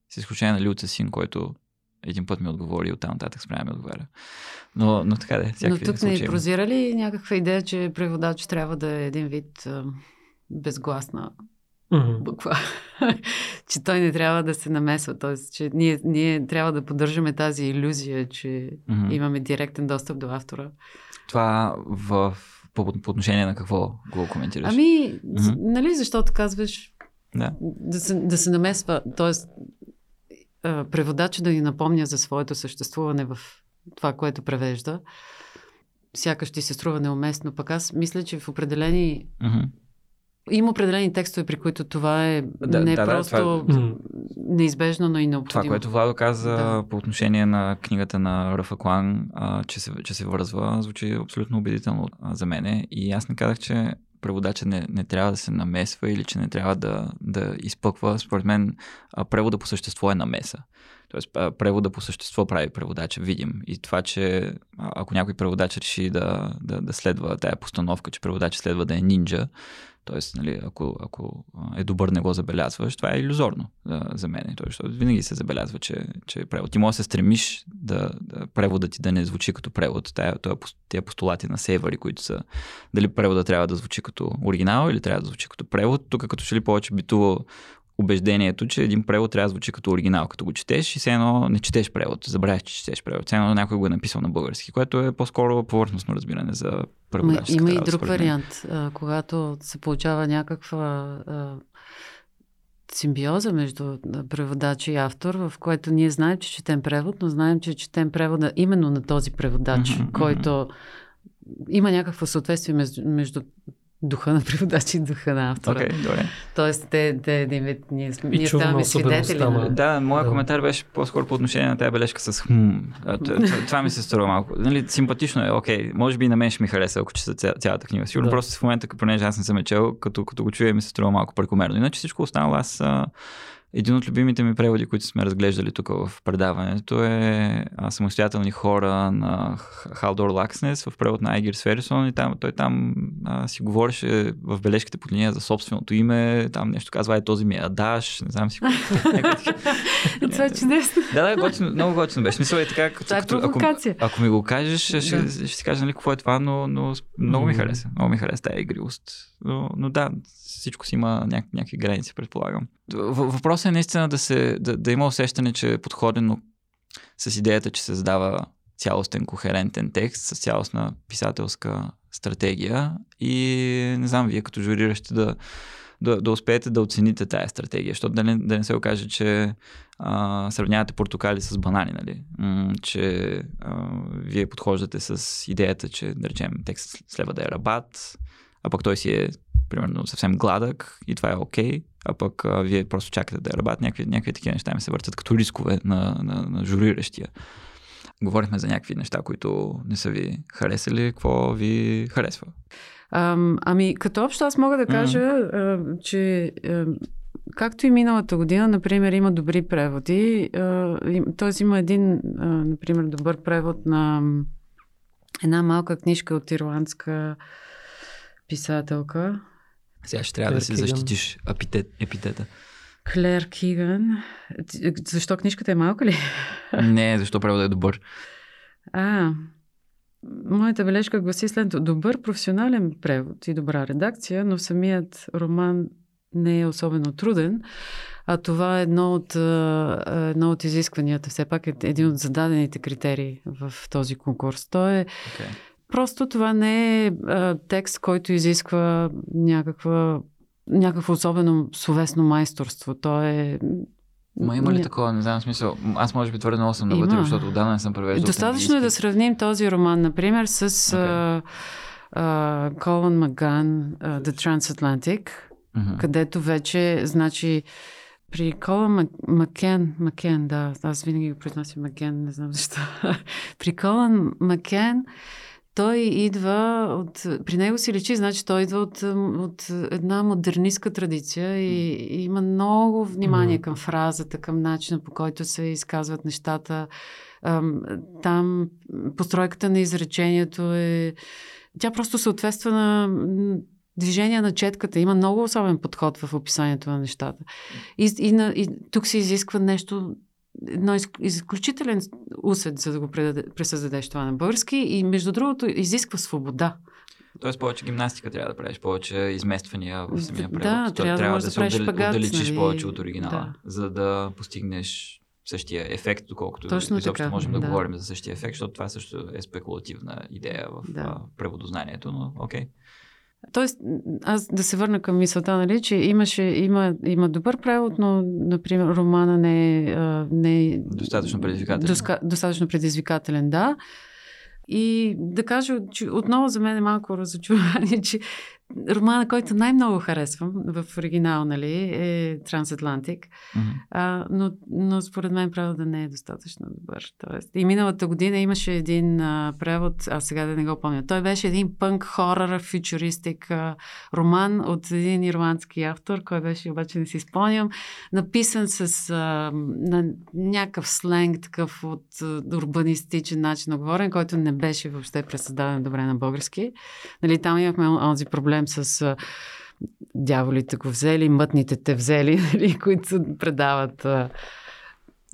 С изключение на Люца Син, който един път ми отговори и оттам нататък спрямо ми отговаря. Но, но така да е. Но тук не прозира ли някаква идея, че преводач трябва да е един вид а, безгласна Мгм. буква? <laughs> че той не трябва да се намесва. Т.е. че ние, ние трябва да поддържаме тази иллюзия, че Мгм. имаме директен достъп до автора. Това в, по, по отношение на какво го коментираш? Ами, Мгм. нали, защото казваш Да. да се, да се намесва, т.е. преводача да ни напомня за своето съществуване в това, което превежда. Сякаш ти се струва неуместно. Пък аз мисля, че в определени Мгм. има определени текстове, при които това е Да, не да, да, просто това- М. неизбежно, но и необходимо. Това, което Владо каза Да. по отношение на книгата на Рафа Клан, а, че, се, че се връзва, звучи абсолютно убедително за мене. И аз не казах, че преводача не, не трябва да се намесва или че не трябва да, да изпъква. Според мен превода по същество е намеса. Тоест превода по същество прави преводача видим. И това, че ако някой преводач реши да, да, да следва тая постановка, че преводач следва да е нинджа, Тоест, нали, ако, ако е добър, не го забелязваш, това е иллюзорно а, за мен. Тоест, винаги се забелязва, че, че е превод. Ти може да се стремиш да, да преводът ти да не звучи като превод. Тия постулати на Сейвари, които са дали превода трябва да звучи като оригинал или трябва да звучи като превод. Тук като че ли повече битува убеждението, че един превод трябва да звучи като оригинал, като го четеш и все едно не четеш превод, забравяш, че четеш превод. Все едно някой го е написал на български, което е по-скоро повърхностно разбиране за преводаческата има и друг вариант, а, когато се получава някаква а, симбиоза между преводач и автор, в което ние знаем, че четем превод, но знаем, че четем превода именно на този преводач, мгм. който има някакво съответствие между, между духа на преводача и духа на автора. Окей, добре. Тоест, те, те вид, ние, ние ставаме свидетели на-. Да, моят Да. коментар беше по-скоро по отношение на тази бележка с хм. Това ми се струва малко. Нали, симпатично е, окей. Може би и на мен ще ми хареса, ако чета ця- цялата книга. Сигурно Да. просто в момента, понеже аз не съм я чел, като, като го чуя ми се струва малко прекомерно. Иначе всичко останало аз а, един от любимите ми преводи, които сме разглеждали тук в предаването е самостоятелни хора на Халдор Лакснес в превод на Айгир Сферисон и там, той там а, си говореше в бележките под линия за собственото име, там нещо казва, е този ми е Адаш, не знам си. <laughs> Това е чудесно. да, да, готино, много готино беше. Смисъл е така, като, Това е като, ако, ако ми го кажеш, ще, ще, Да. ще си кажа нали, какво е това, но, но много ми хареса. Много ми хареса тази игривост. Но, но да, всичко си има няк, някакви граници, предполагам. Въпросът е наистина да, се, да, да има усещане, че е подходено с идеята, че се задава цялостен, кохерентен текст с цялостна писателска стратегия и не знам, вие като журиращи да, да, да успеете да оцените тая стратегия, защото да не, да не се окаже, че а, сравнявате портокали с банани, нали? М, че а, вие подхождате с идеята, че да речем текст следва да е рабат, а пък той си е примерно съвсем гладък и това е окей, а пък а, вие просто чакате да рабат. Някакви, някакви такива неща ми се въртят като рискове на, на, на журиращия. Говорихме за някакви неща, които не са ви харесали. Какво ви харесва? Ам, ами, като общо аз мога да кажа, а, че а, както и миналата година, например, има добри преводи. Т.е. има един, например, добър превод на една малка книжка от ирландска писателка. Сега ще трябва да си Клер Кигън. защитиш епитет, епитета. Клер Киган. Защо книжката е малка ли? <laughs> Не, защо преводът е добър. А, моята бележка гласи след добър професионален превод и добра редакция, но самият роман не е особено труден, а това е едно от, едно от изискванията. Все пак е един от зададените критерии в този конкурс. То е okay. Просто това не е а, текст, който изисква някаква, някакво особено словесно майсторство. То е Ма има ли такова? Не знам смисъл. Аз може би твърде много съм навътре, защото отдавна не съм превеждал. Достатъчно е да сравним този роман, например, с okay. Колън Маган, The Transatlantic, mm-hmm. където вече, значи, при Колън Макен, Макен, да, аз винаги го произнасям Макен, не знам защо. <laughs> при Колън Макен, той идва от... При него си личи, значи той идва от, от една модернистка традиция и, и има много внимание към фразата, към начина по който се изказват нещата. Там постройката на изречението е... Тя просто съответства на движение на четката. Има много особен подход в описанието на нещата. И, и, на, и тук се изисква нещо едно изключителен усет, за да го пресъздадеш това на български и между другото изисква свобода. Тоест повече гимнастика трябва да правиш, повече измествания в самия превод. Да, трябва, трябва да, да, да се шпагат, отдалечиш нали... повече от оригинала, да. за да постигнеш същия ефект, доколкото Точно изобщо така, можем да, да говорим за същия ефект, защото това също е спекулативна идея в да. преводознанието, но окей. Okay. Тоест, аз да се върна към мисълта, нали, че имаше, има, има добър превод, но, например, романа не е... Не е достатъчно предизвикателен. Доска, достатъчно предизвикателен, да. И да кажа, че отново за мен е малко разочарование, <laughs> че романа, който най-много харесвам в оригинал, нали, е Трансатлантик. Mm-hmm. А, но, но според мен да не е достатъчно добър. Тоест, и миналата година имаше един а, превод, а сега да не го помня. Той беше един пънк хорър, фьючуристик а, роман от един ирландски автор, който беше, обаче не си спомням, написан с а, на някакъв сленг, такъв от а, урбанистичен начин на говорен, който не беше въобще пресъздаден добре на български. Нали, там имахме онзи проблем проблем с дяволите го взели, мътните те взели, <laughs> нали, които предават а,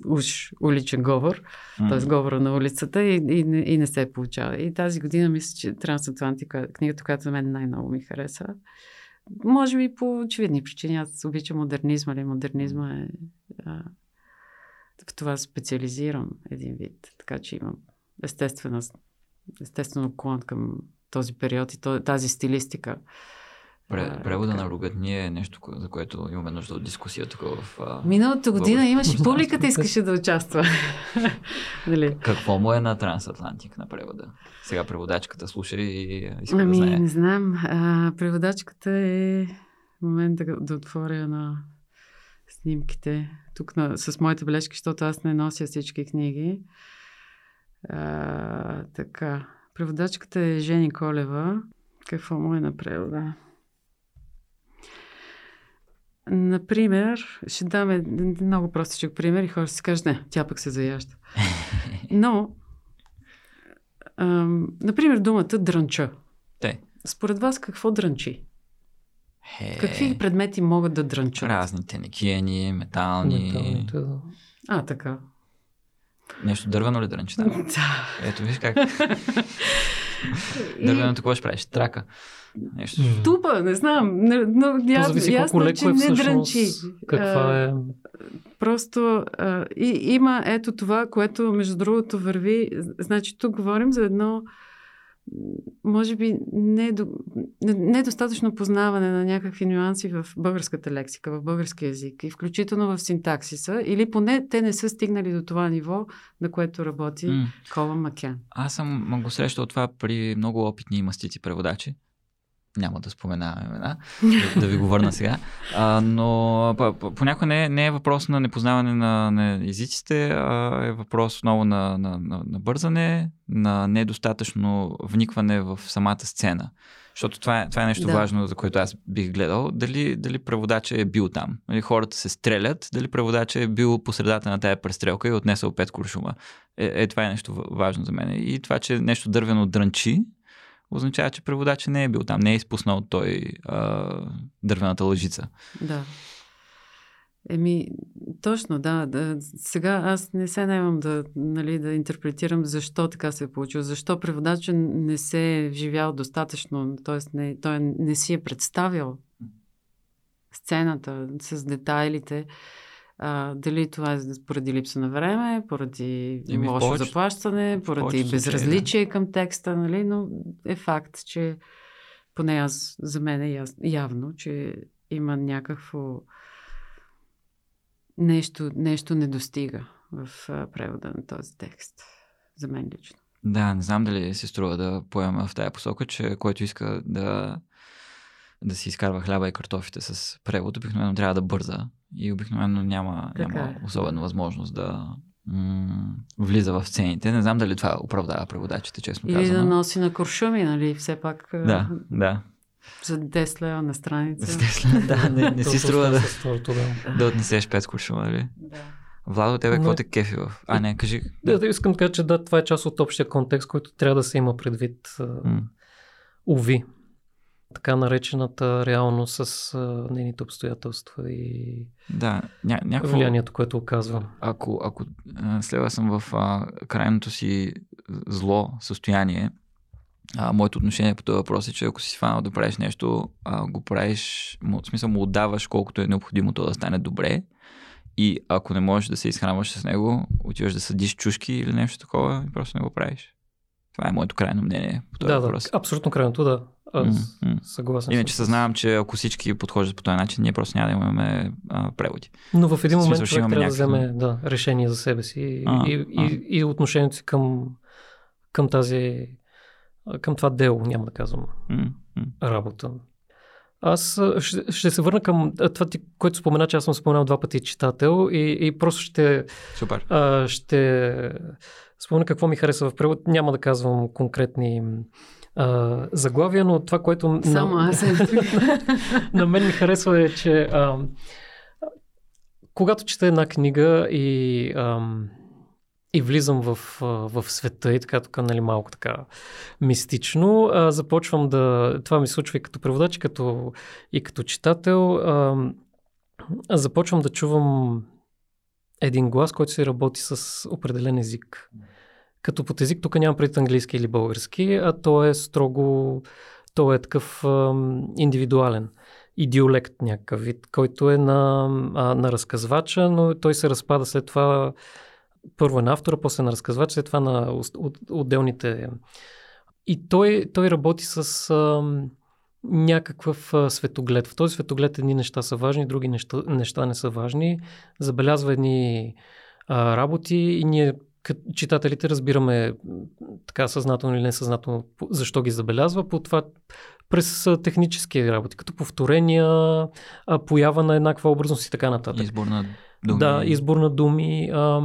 уж уличен говор, mm. т.е. говора на улицата и, и, и не се получава. И тази година мисля, че Трансатлантика, книгата, която за мен най-много ми хареса, може би по очевидни причини. Аз обичам модернизма, или модернизма е... А, в това специализирам един вид, така че имам естествено, естествено клон към този период и тази стилистика. Превода на ругът ни е нещо, за което имаме нужда от дискусия тук в... Миналата година имаше публиката искаше да участва. <laughs> нали? Какво му е на Трансатлантик на превода? Сега преводачката слуша и иска ами, да знае. не знам. А, преводачката е момент да, да отворя на снимките. Тук на, с моите бележки, защото аз не нося всички книги. А, така. Преводачката е Жени Колева. Какво му е на превода? Например, ще дам много простичък пример и хора ще си кажат, не, тя пък се заяжда. <laughs> Но, ам, например, думата дрънча. Те. Според вас какво дрънчи? He... Какви предмети могат да дрънчат? Разните некиени, метални. Металните, да. А, така. Нещо дървено ли дрънче? <laughs> Да. Ето виж как. Дървеното какво ще правиш? Трака. Нещо. Тупа, не знам. Но, ясно, зависи ясно, колко леко е не дрънчи. Каква е... Просто а, и, има ето това, което между другото върви. Значи тук говорим за едно може би недостатъчно не познаване на някакви нюанси в българската лексика, в български язик и включително в синтаксиса, или поне те не са стигнали до това ниво, на което работи mm. Кола Макен. Аз съм го срещал това при много опитни мастици преводачи, няма да споменаваме имена, да, да ви го върна сега. А, но понякога не, не е въпрос на непознаване на, на езиците, а е въпрос отново на, на, на, на бързане, на недостатъчно вникване в самата сцена. Защото това е, това е нещо да. важно, за което аз бих гледал. Дали, дали преводача е бил там. Дали хората се стрелят, дали преводача е бил по средата на тая престрелка и отнесъл пет куршума. Е, е, това е нещо важно за мен. И това, че нещо дървено дрънчи, означава, че преводача не е бил там, не е изпуснал той а, дървената лъжица. Да. Еми, точно, да, да. Сега аз не се наемам да, нали, да интерпретирам защо така се е получило, защо преводачът не се е вживял достатъчно, т.е. Не, той не си е представил сцената с детайлите. А, дали това е поради липса на време, поради Еми, лошо повече, заплащане, поради безразличие да. към текста, нали? но е факт, че поне аз, за мен е яв, явно, че има някакво нещо, нещо не достига в превода на този текст. За мен лично. Да, не знам дали се струва да поема в тая посока, че който иска да, да си изкарва хляба и картофите с превод, обикновено трябва да бърза и обикновено няма, няма е. особена възможност да м- влиза в сцените. Не знам дали това оправдава преводачите, честно Или казано. да носи на куршуми, нали? Все пак. Да, да. За 10 лева на страница. За 10 лева, да, не, не <laughs> си струва да, да отнесеш 5 куршума, нали? Да. Владо, тебе какво те кефи в... А, не, кажи. Да, да, искам да кажа, че да, това е част от общия контекст, който трябва да се има предвид. Mm. Уви. Така наречената реалност с а, нейните обстоятелства и да, ня, някакво... влиянието, което оказва. Ако, ако следва съм в а, крайното си зло състояние, а, моето отношение по този въпрос е, че ако си фанал да правиш нещо, а, го правиш, в смисъл му отдаваш колкото е необходимо то да стане добре. И ако не можеш да се изхранваш с него, отиваш да съдиш чушки или нещо такова и просто не го правиш. Това е моето крайно мнение по този да, въпрос. Да, абсолютно крайното, да. Аз mm-hmm. съгласен. Иначе съзнавам, че ако всички подхождат по този начин, ние просто няма да имаме а, преводи. Но в един момент човек трябва някакъв... да вземе да, решение за себе си а, и, а. И, и отношението си към, към тази към това дело, няма да казвам mm-hmm. работа. Аз ще, ще се върна към това, ти, което спомена, че аз съм споменал два пъти читател и, и просто ще, Супер. А, ще спомена какво ми хареса в превод. Няма да казвам конкретни а, заглавия, но това, което Само на, аз <laughs> на мен ми харесва е, че а, когато чета една книга и а, и влизам в, в света и така, тук, нали, малко така мистично. А, започвам да... Това ми случва и като преводач, и като, и като читател. А, започвам да чувам един глас, който се работи с определен език. Като под език тук нямам преди английски или български, а то е строго... То е такъв а, индивидуален идиолект някакъв вид, който е на, а, на разказвача, но той се разпада след това първо на автора, после на разказвач, след това на отделните. И той, той работи с а, някакъв а, светоглед. В този светоглед едни неща са важни, други неща, неща не са важни. Забелязва едни а, работи и ние читателите разбираме така съзнателно или несъзнателно защо ги забелязва по това през технически работи, като повторения, поява на еднаква образност и така нататък. Избор на думи. Да, избор на думи. А,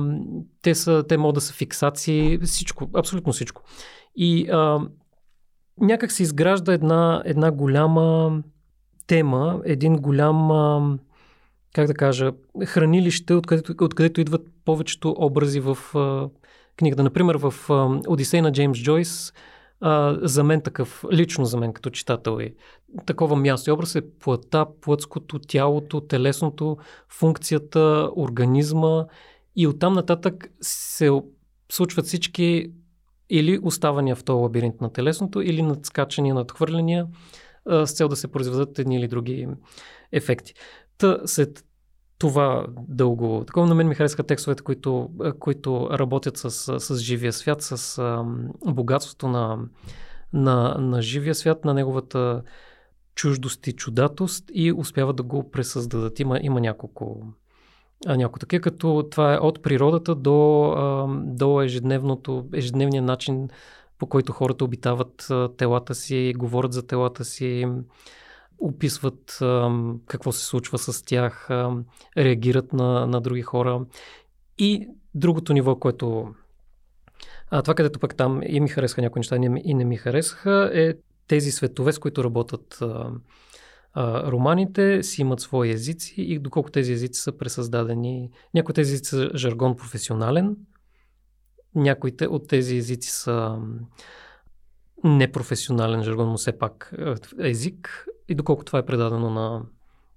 те, са, те могат да са фиксации, всичко, абсолютно всичко. И а, някак се изгражда една, една голяма тема, един голям, а, как да кажа, хранилище, откъдето, откъдето идват повечето образи в а, книгата. Например, в а, Одисей на Джеймс Джойс а, за мен такъв, лично за мен като читател е такова място и образ е плътта, плътското, тялото, телесното, функцията, организма и оттам нататък се случват всички или оставания в този лабиринт на телесното, или надскачания, надхвърляния, с цел да се произведат едни или други ефекти. Та, след това дълго. Такова на мен ми харесва текстовете, които, които работят с, с живия свят, с а, богатството на, на, на живия свят, на неговата чуждост и чудатост и успяват да го пресъздадат. Има, има няколко, няколко такива, като това е от природата до, а, до ежедневното, ежедневния начин, по който хората обитават телата си, говорят за телата си, описват а, какво се случва с тях, а, реагират на, на други хора. И другото ниво, което а, това, където пък там и ми харесаха някои неща и не ми харесаха, е тези светове, с които работят а, а, романите, си имат свои езици и доколко тези езици са пресъздадени. Някои тези езици са жаргон професионален, някои от тези езици са непрофесионален жаргон, но все пак език и доколко това е предадено на,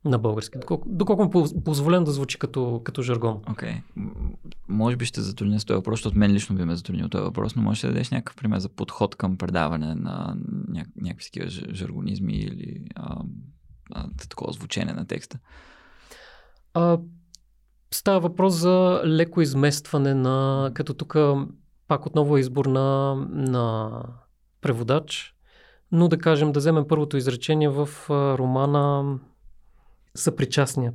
на български. Доколко, доколко му е позволен да звучи като, като жаргон. Окей. Okay. Може би ще затрудня с този въпрос, защото мен лично би ме затруднил този въпрос, но може да дадеш някакъв пример за подход към предаване на ня... някакви такива жаргонизми или а, а, такова звучение на текста. А, става въпрос за леко изместване на, като тук пак отново е избор на, на преводач, но да кажем, да вземем първото изречение в романа Съпричастният.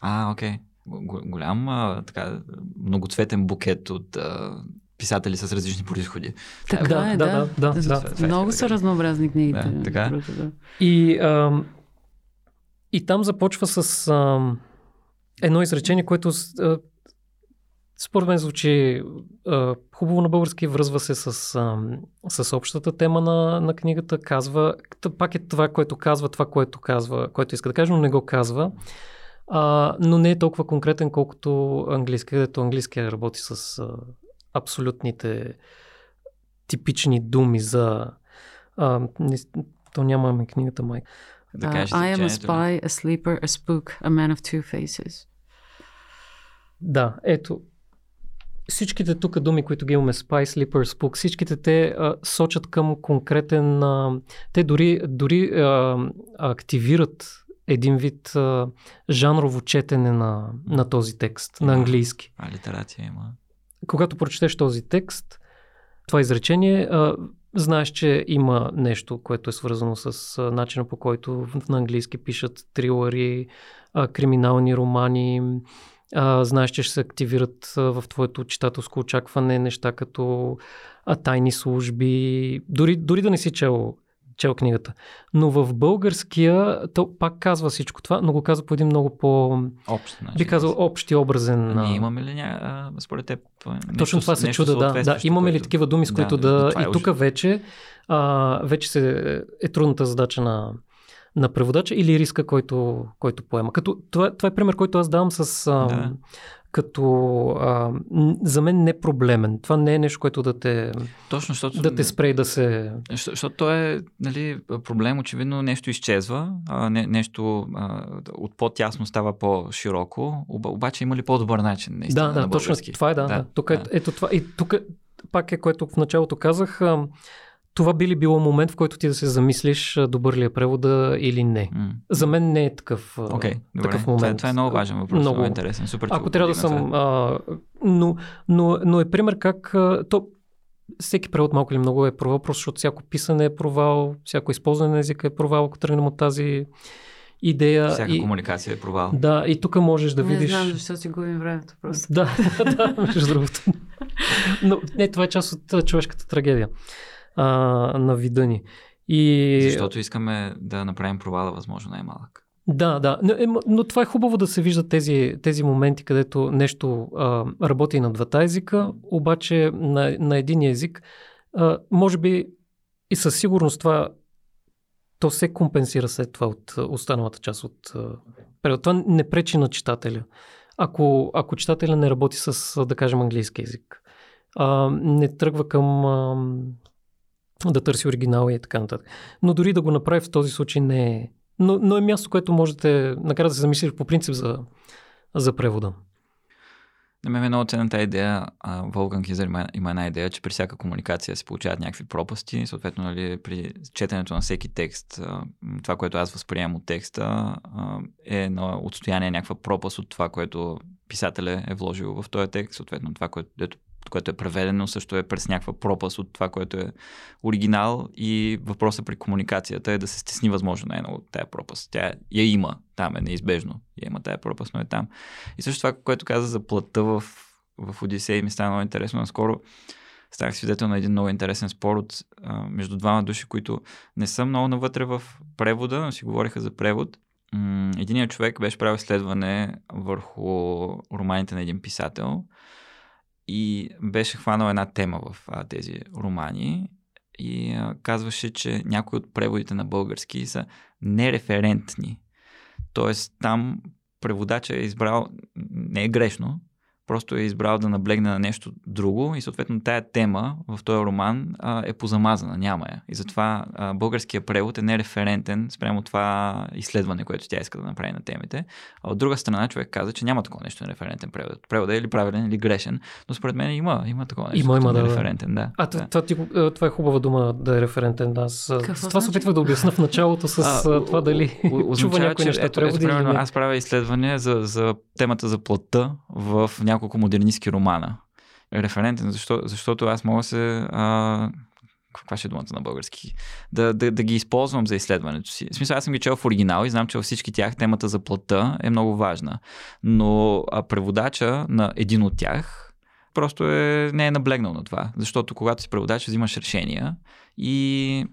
А, окей. Голям, а, така, многоцветен букет от а, писатели с различни происходи. Така да, е, да. да, да, да, да. да. Много са разнообразни книгите. Да, така. Да. И, а, и там започва с а, едно изречение, което а, според мен звучи а, хубаво на български, връзва се с, а, с общата тема на, на книгата, казва, пак е това, което казва, това, което казва, което иска да каже, но не го казва. А, но не е толкова конкретен, колкото английски, където английски работи с а, абсолютните типични думи за... А, не, то нямаме книгата майка. Да uh, I am a spy, a sleeper, a spook, a man of two faces. Да, ето, всичките тук думи, които ги имаме, Spy, Sleeper, Spook, всичките те а, сочат към конкретен... А, те дори, дори а, активират един вид а, жанрово четене на, на този текст, има, на английски. А, литерация има. Когато прочетеш този текст, това изречение, а, знаеш, че има нещо, което е свързано с а, начина по който на английски пишат трилъри, а, криминални романи, а, знаеш, че ще се активират а, в твоето читателско очакване неща като а, тайни служби, дори, дори да не си чел, чел книгата. Но в българския, то пак казва всичко това, но го казва по един много по... Общ, значи, би казал общ и образен. А ние имаме ли ня... според теб? Нещо, Точно това се чуда, да. да. Имаме което... ли такива думи, с които да... да... И е тук вече, а, вече се е трудната задача на на преводача или риска, който, който поема. Като, това, това е пример, който аз давам с... А, да. Като а, за мен не проблемен. Това не е нещо, което да те, Точно, защото, да те спре да се... Защото то е нали, проблем, очевидно нещо изчезва, а, не, нещо а, от по-тясно става по-широко, обаче има ли по-добър начин? Наистина, да, да, на точно това е, да. да. Тук е, да. ето това. И тук пак е, което в началото казах, това би ли било момент, в който ти да се замислиш добър ли е превода или не? Mm. За мен не е такъв, okay, такъв момент. Това, това е много важен въпрос, много, много интересен. Супер, Ако трябва да съм... А, но, но, но е пример как... То, всеки превод малко или много е провал, просто защото всяко писане е провал, всяко използване на езика е провал, ако тръгнем от тази идея. Всяка и, комуникация е провал. Да, и тук можеш да не видиш... Не знам защо си губим времето просто. да, <laughs> да, между другото. Но не, това е част от човешката трагедия а, на вида ни. И... Защото искаме да направим провала възможно най-малък. Да, да. Но, е, но това е хубаво да се виждат тези, тези моменти, където нещо а, работи на двата езика, обаче на, на един език, а, може би и със сигурност това то се компенсира след това от останалата част от превод. Това не пречи на читателя. Ако, ако читателя не работи с, да кажем, английски език, а, не тръгва към а, да търси оригинал и така нататък. Но дори да го направи в този случай не е. Но, но е място, което можете накрая да се замислиш по принцип за, за превода. На мен е много ценна тази идея. Волган Хизер има, има една идея, че при всяка комуникация се получават някакви пропасти. Съответно, нали, при четенето на всеки текст, това, което аз възприемам от текста, е на отстояние някаква пропаст от това, което писателя е вложил в този текст. Съответно, това, което което е преведено, също е през някаква пропаст от това, което е оригинал и въпросът при комуникацията е да се стесни възможно най-много тая пропаст. Тя я има, там е неизбежно. Я има тая пропаст, но е там. И също това, което каза за плътта в, в Одисей, ми стана много интересно. Наскоро станах свидетел на един много интересен спор от, а, между двама души, които не са много навътре в превода, но си говориха за превод. Единият човек беше правил изследване върху романите на един писател и беше хванал една тема в а, тези романи и а, казваше, че някои от преводите на български са нереферентни. Тоест там преводача е избрал, не е грешно, просто е избрал да наблегне на нещо друго и съответно тая тема в този роман а, е позамазана, няма я. И затова а, българския превод е нереферентен спрямо това изследване, което тя иска да направи на темите. А от друга страна човек каза, че няма такова нещо нереферентен превод. Преводът е или правилен, или грешен, но според мен има, има такова нещо. Има, има, да. Референтен, да. А, да. Това, ти, това е хубава дума да е референтен. Да. С, Какво това значи? се опитвах да обясна в началото с а, това дали о- <laughs> чува означава, някои неща ето, ето, аз правя изследване за, за темата за плътта в няколко модернистски романа. Референтен, защо, защото аз мога се... А, каква ще е думата на български? Да, да, да ги използвам за изследването си. В смисъл, аз съм ги чел в оригинал и знам, че във всички тях темата за плътта е много важна. Но а, преводача на един от тях просто е, не е наблегнал на това. Защото когато си преводач, взимаш решения и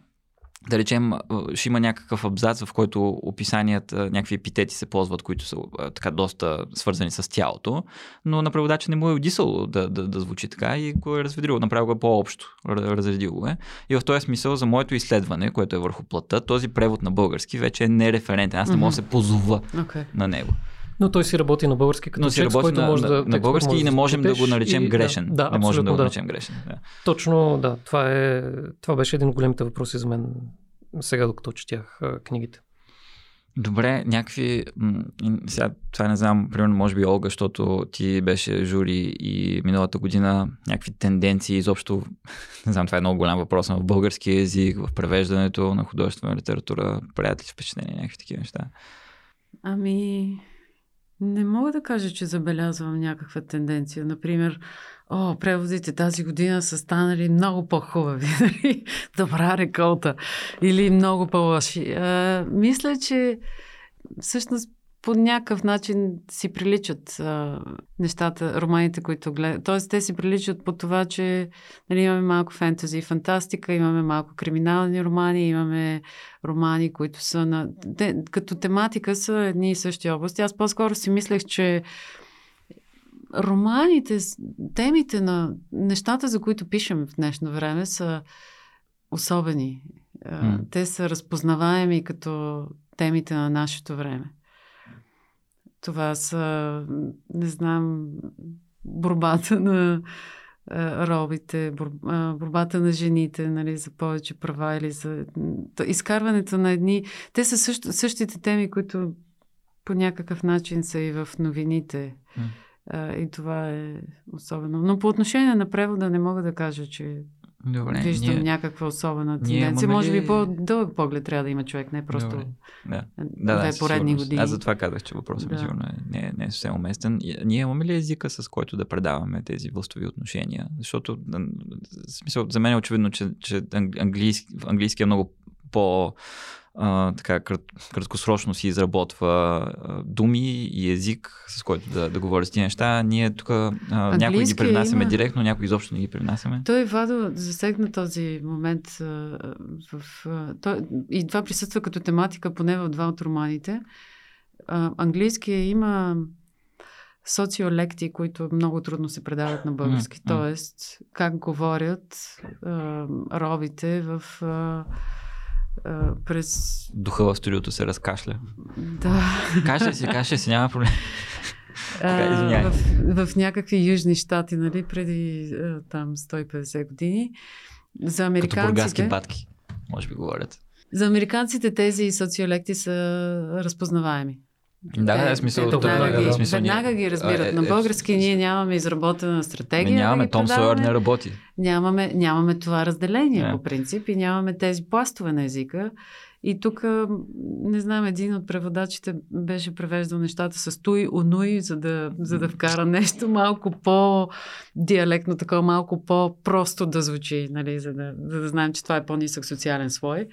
да речем, ще има някакъв абзац, в който описанията, някакви епитети се ползват, които са така доста свързани с тялото, но на преводача не му е удисало да, да, да звучи така и го е разведрил, направил го е по-общо, р- разредил го е. И в този смисъл за моето изследване, което е върху плътта, този превод на български вече е нереферентен. Аз не мога да се позова Okay. на него. Но той си работи на български като Но си текст, работи който на, може на, да... на български който и не може можем да четеш го наречем и- грешен. Да, да не можем да го наречем грешен. Да. Точно, да. Това, е, това беше един от големите въпроси за мен сега, докато четях а, книгите. Добре, някакви. Сега, това не знам, примерно, може би Олга, защото ти беше жури и миналата година някакви тенденции, изобщо, <laughs> не знам, това е много голям въпрос в български язик, в превеждането на художествена литература. Правят ли впечатление някакви такива неща? Ами, не мога да кажа, че забелязвам някаква тенденция. Например, о, преводите тази година са станали много по-хубави. <laughs> нали? Добра реколта. Или много по-лоши. А, мисля, че всъщност по някакъв начин си приличат а, нещата, романите, които гледат. Тоест, те си приличат по това, че нали, имаме малко фентази и фантастика, имаме малко криминални романи, имаме романи, които са на... Те, като тематика са едни и същи области. Аз по-скоро си мислех, че романите, темите на нещата, за които пишем в днешно време, са особени. М. Те са разпознаваеми като темите на нашето време. Това са, не знам, борбата на а, робите, борбата на жените, нали, за повече права или за изкарването на едни... Те са също, същите теми, които по някакъв начин са и в новините. А, и това е особено. Но по отношение на превода не мога да кажа, че Добре. виждам ние... някаква особена тенденция. Може би по-дълъг поглед трябва да има човек, не просто Добре. Да. две Да, поредни сигурност. години. Аз затова казах, че въпросът ми Да. сигурно е, не, не е съвсем уместен. Ние имаме ли езика, с който да предаваме тези властови отношения? Защото, в смисъл, за мен е очевидно, че, че ан- английски, английски е много по а, така, крат, краткосрочно си изработва а, думи и език, с който да, да говоря с тези неща. Ние тук някои ги има- директно, някои изобщо не ги привнасяме. Той Вадо засегна този момент а, в... А, той, и това присъства като тематика поне в два от романите. А, английския има социолекти, които много трудно се предават на български. М, м. Тоест, как говорят а, робите в... А, а, през... Духа в студиото се разкашля. Да. Кашля си, кашля си, няма проблем. А, в, в някакви южни щати, нали, преди а, там 150 години. За Като бургаски американците, батки, може би говорят. за американците тези социолекти са разпознаваеми. Да, да, в смисъл. те веднага, да, ги, смисъл, веднага ние- ги разбират. а, е, На е, български е, ние нямаме изработена стратегия. Ми нямаме, да ги Том Сойер не работи. Нямаме, нямаме това разделение Не. по принцип и нямаме тези пластове на езика. И тук, не знам, един от преводачите беше превеждал нещата с туй, унуй, за да, за да вкара нещо малко по-диалектно, такова малко по-просто да звучи, нали, за, да, за да знаем, че това е по-нисък социален слой.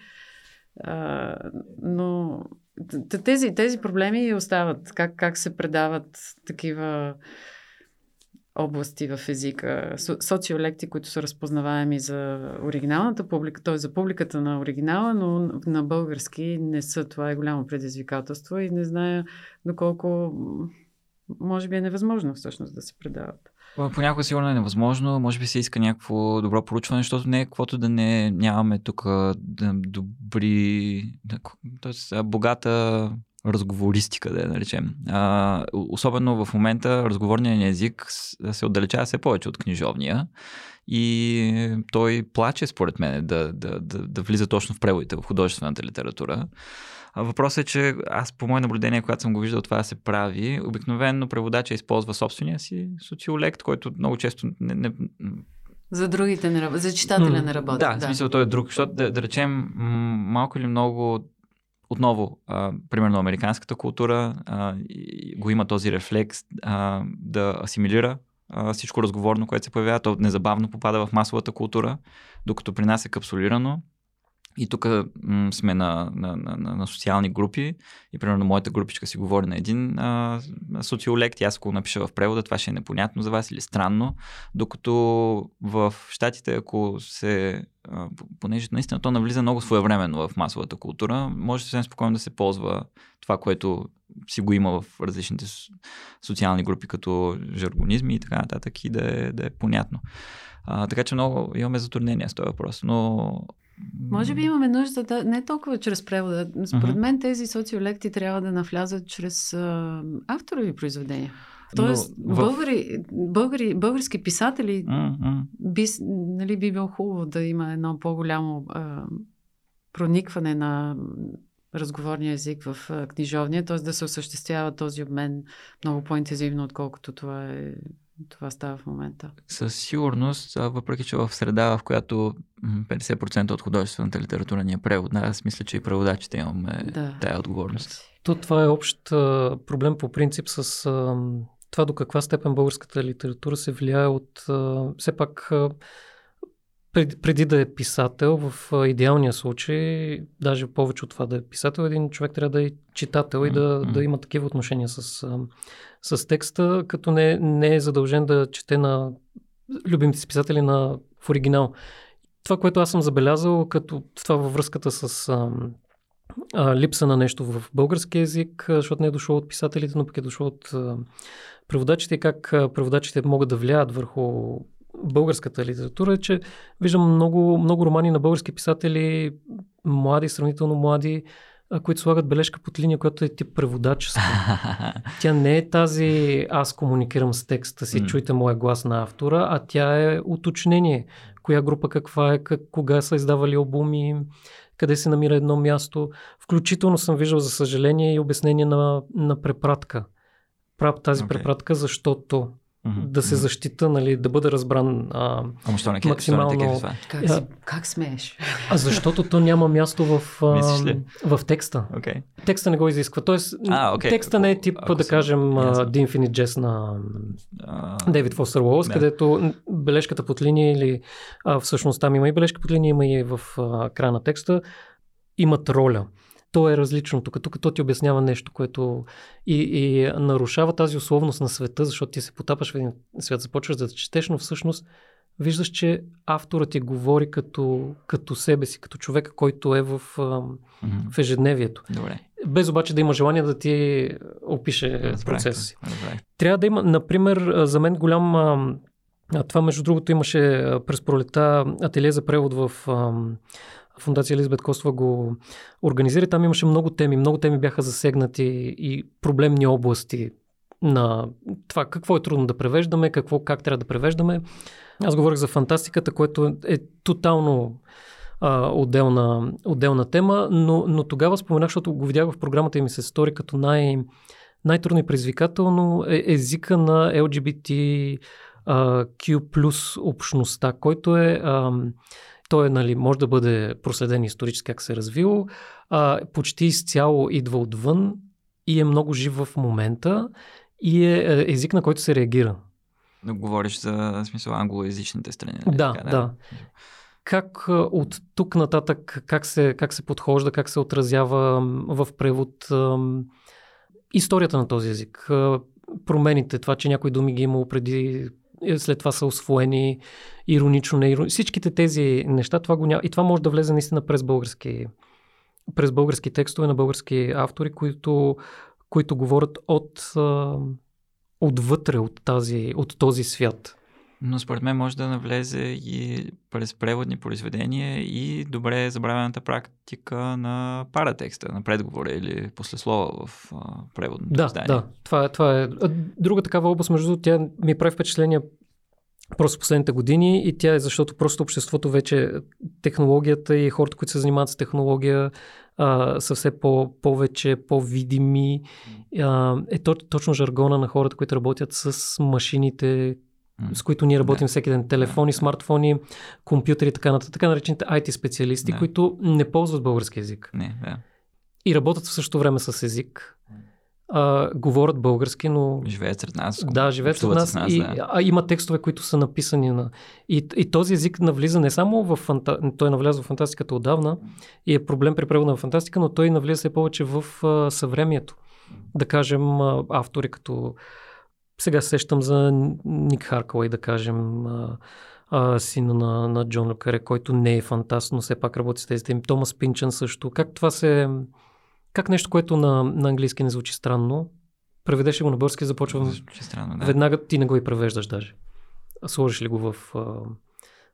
А, но тези, тези проблеми остават. Как, как се предават такива области в езика, со- социолекти, които са разпознаваеми за оригиналната публика, т.е. за публиката на оригинала, но на български не са. Това е голямо предизвикателство и не зная доколко може би е невъзможно всъщност да се предават. Понякога сигурно е невъзможно, може би се иска някакво добро проучване, защото не е каквото да не нямаме тук добри, да, т.е. богата разговористика, да я наречем. А, особено в момента разговорният език се отдалечава все повече от книжовния и той плаче, според мен, да, да, да, да влиза точно в преводите, в художествената литература. Въпросът е, че аз по мое наблюдение, когато съм го виждал това да се прави, обикновено преводача използва собствения си социолект, който много често не, не, за другите не работи, за читателя не работи. Да, да, в смисъл той е друг, защото да, да речем малко или много отново, а, примерно американската култура а, и, го има този рефлекс а, да асимилира а, всичко разговорно, което се появява, то незабавно попада в масовата култура, докато при нас е капсулирано и тук сме на, на, на, на, на социални групи. И примерно моята групичка си говори на един а, социолект. И аз ако го напиша в превода, това ще е непонятно за вас или странно, докато в щатите, ако се, а, понеже наистина то навлиза много своевременно в масовата култура, може съвсем спокойно да се ползва това, което си го има в различните социални групи, като жаргонизми и така нататък и да е, да е понятно. А, така че много имаме затруднения с този въпрос, но може би имаме нужда да не толкова чрез превода. Според мен тези социолекти трябва да навлязат чрез а, авторови произведения. Тоест, Но, в... българи, българи, български писатели би, нали, би било хубаво да има едно по-голямо а, проникване на разговорния език в а, книжовния, т.е. да се осъществява този обмен много по-интензивно, отколкото това е това става в момента. Със сигурност, въпреки че в среда, в която 50% от художествената литература ни е превод, аз мисля, че и преводачите имаме да. тая отговорност. То това е общ проблем по принцип с това до каква степен българската литература се влияе от все пак преди, преди да е писател, в идеалния случай, даже повече от това да е писател, един човек трябва да е читател и да, mm-hmm. да има такива отношения с, с текста, като не, не е задължен да чете на любимите си писатели на, в оригинал. Това, което аз съм забелязал, като това във връзката с а, а, липса на нещо в български язик, защото не е дошло от писателите, но пък е дошло от а, преводачите и как преводачите могат да влияят върху българската литература е, че виждам много, много романи на български писатели, млади, сравнително млади, които слагат бележка под линия, която е тип преводаческа. <laughs> тя не е тази аз комуникирам с текста си, чуйте моя глас на автора, а тя е уточнение. Коя група каква е, как, кога са издавали албуми, къде се намира едно място. Включително съм виждал, за съжаление, и обяснение на, на препратка. Прав тази okay. препратка, защото Mm-hmm. Да се защита, нали, да бъде разбран а, Ама що не максимално. Не как, си, как смееш? А защото то няма място в, а, в текста. Okay. Текста не го изисква. Тоест, а, okay. текста не е тип, Ако да кажем, yes. The Infinite Jest на Дейвид Фостер Уолс, където бележката под линия или а, всъщност там има и бележка под линия, има и в а, края на текста, имат роля то е различно. Тук, тук то ти обяснява нещо, което и, и нарушава тази условност на света, защото ти се потапаш в един свят, започваш да четеш, но всъщност виждаш, че авторът ти говори като, като себе си, като човек, който е в, в ежедневието. Добре. Без обаче да има желание да ти опише Разбрах, процеса си. Разбрах. Трябва да има, например, за мен голям. Това, между другото, имаше през пролета ателие за превод в Фундация Елизабет Костова го организира. Там имаше много теми. Много теми бяха засегнати и проблемни области на това какво е трудно да превеждаме, какво, как трябва да превеждаме. Аз говорих за фантастиката, което е тотално а, отделна, отделна тема, но, но тогава споменах, защото го видях в програмата и ми се стори като най- най-трудно и предизвикателно е езика на LGBT Q плюс общността, който е а, той е, нали, може да бъде проследен исторически как се е развил, а, почти изцяло идва отвън и е много жив в момента и е, е език, на който се реагира. Но говориш за смисъл англоязичните страни. Нали? Да, така, да. да. Как от тук нататък, как се, как се подхожда, как се отразява в превод историята на този език, промените, това, че някои думи ги е имало преди след това са освоени иронично, неиронично. Всичките тези неща, това го няма. И това може да влезе наистина през български, през български текстове на български автори, които, които говорят от, отвътре от, тази, от този свят. Но според мен може да навлезе и през преводни произведения и добре забравената практика на паратекста, на предговора или послеслова в преводното да, издание. Да, това е, това е. Друга такава област, между другото, тя ми прави впечатление просто последните години и тя е защото просто обществото вече, технологията и хората, които се занимават с технология, а, са все по, повече, по-видими. А, е то, точно жаргона на хората, които работят с машините, с които ние работим да. всеки ден. Телефони, смартфони, компютъри така нататък. Така наречените IT специалисти, да. които не ползват български язик. Не, да. И работят в същото време с език. А, говорят български, но... Живеят сред нас. Да, живеят сред нас. нас и, да. а, има текстове, които са написани на... И, и този език навлиза не само в... Фанта... Той навляза в фантастиката отдавна и е проблем при превода на фантастика, но той навлиза все повече в а, съвремието. Да кажем, а, автори като сега сещам за Ник Харкълай, да кажем, а, а, сина на, на Джон Люкаре, който не е фантаст, но все пак работи с тези теми. Томас Пинчън също. Как това се... Как нещо, което на, на английски не звучи странно, преведеш ли го на български, започва... Звучи странно, да. Веднага ти не го и превеждаш даже. Сложиш ли го в а,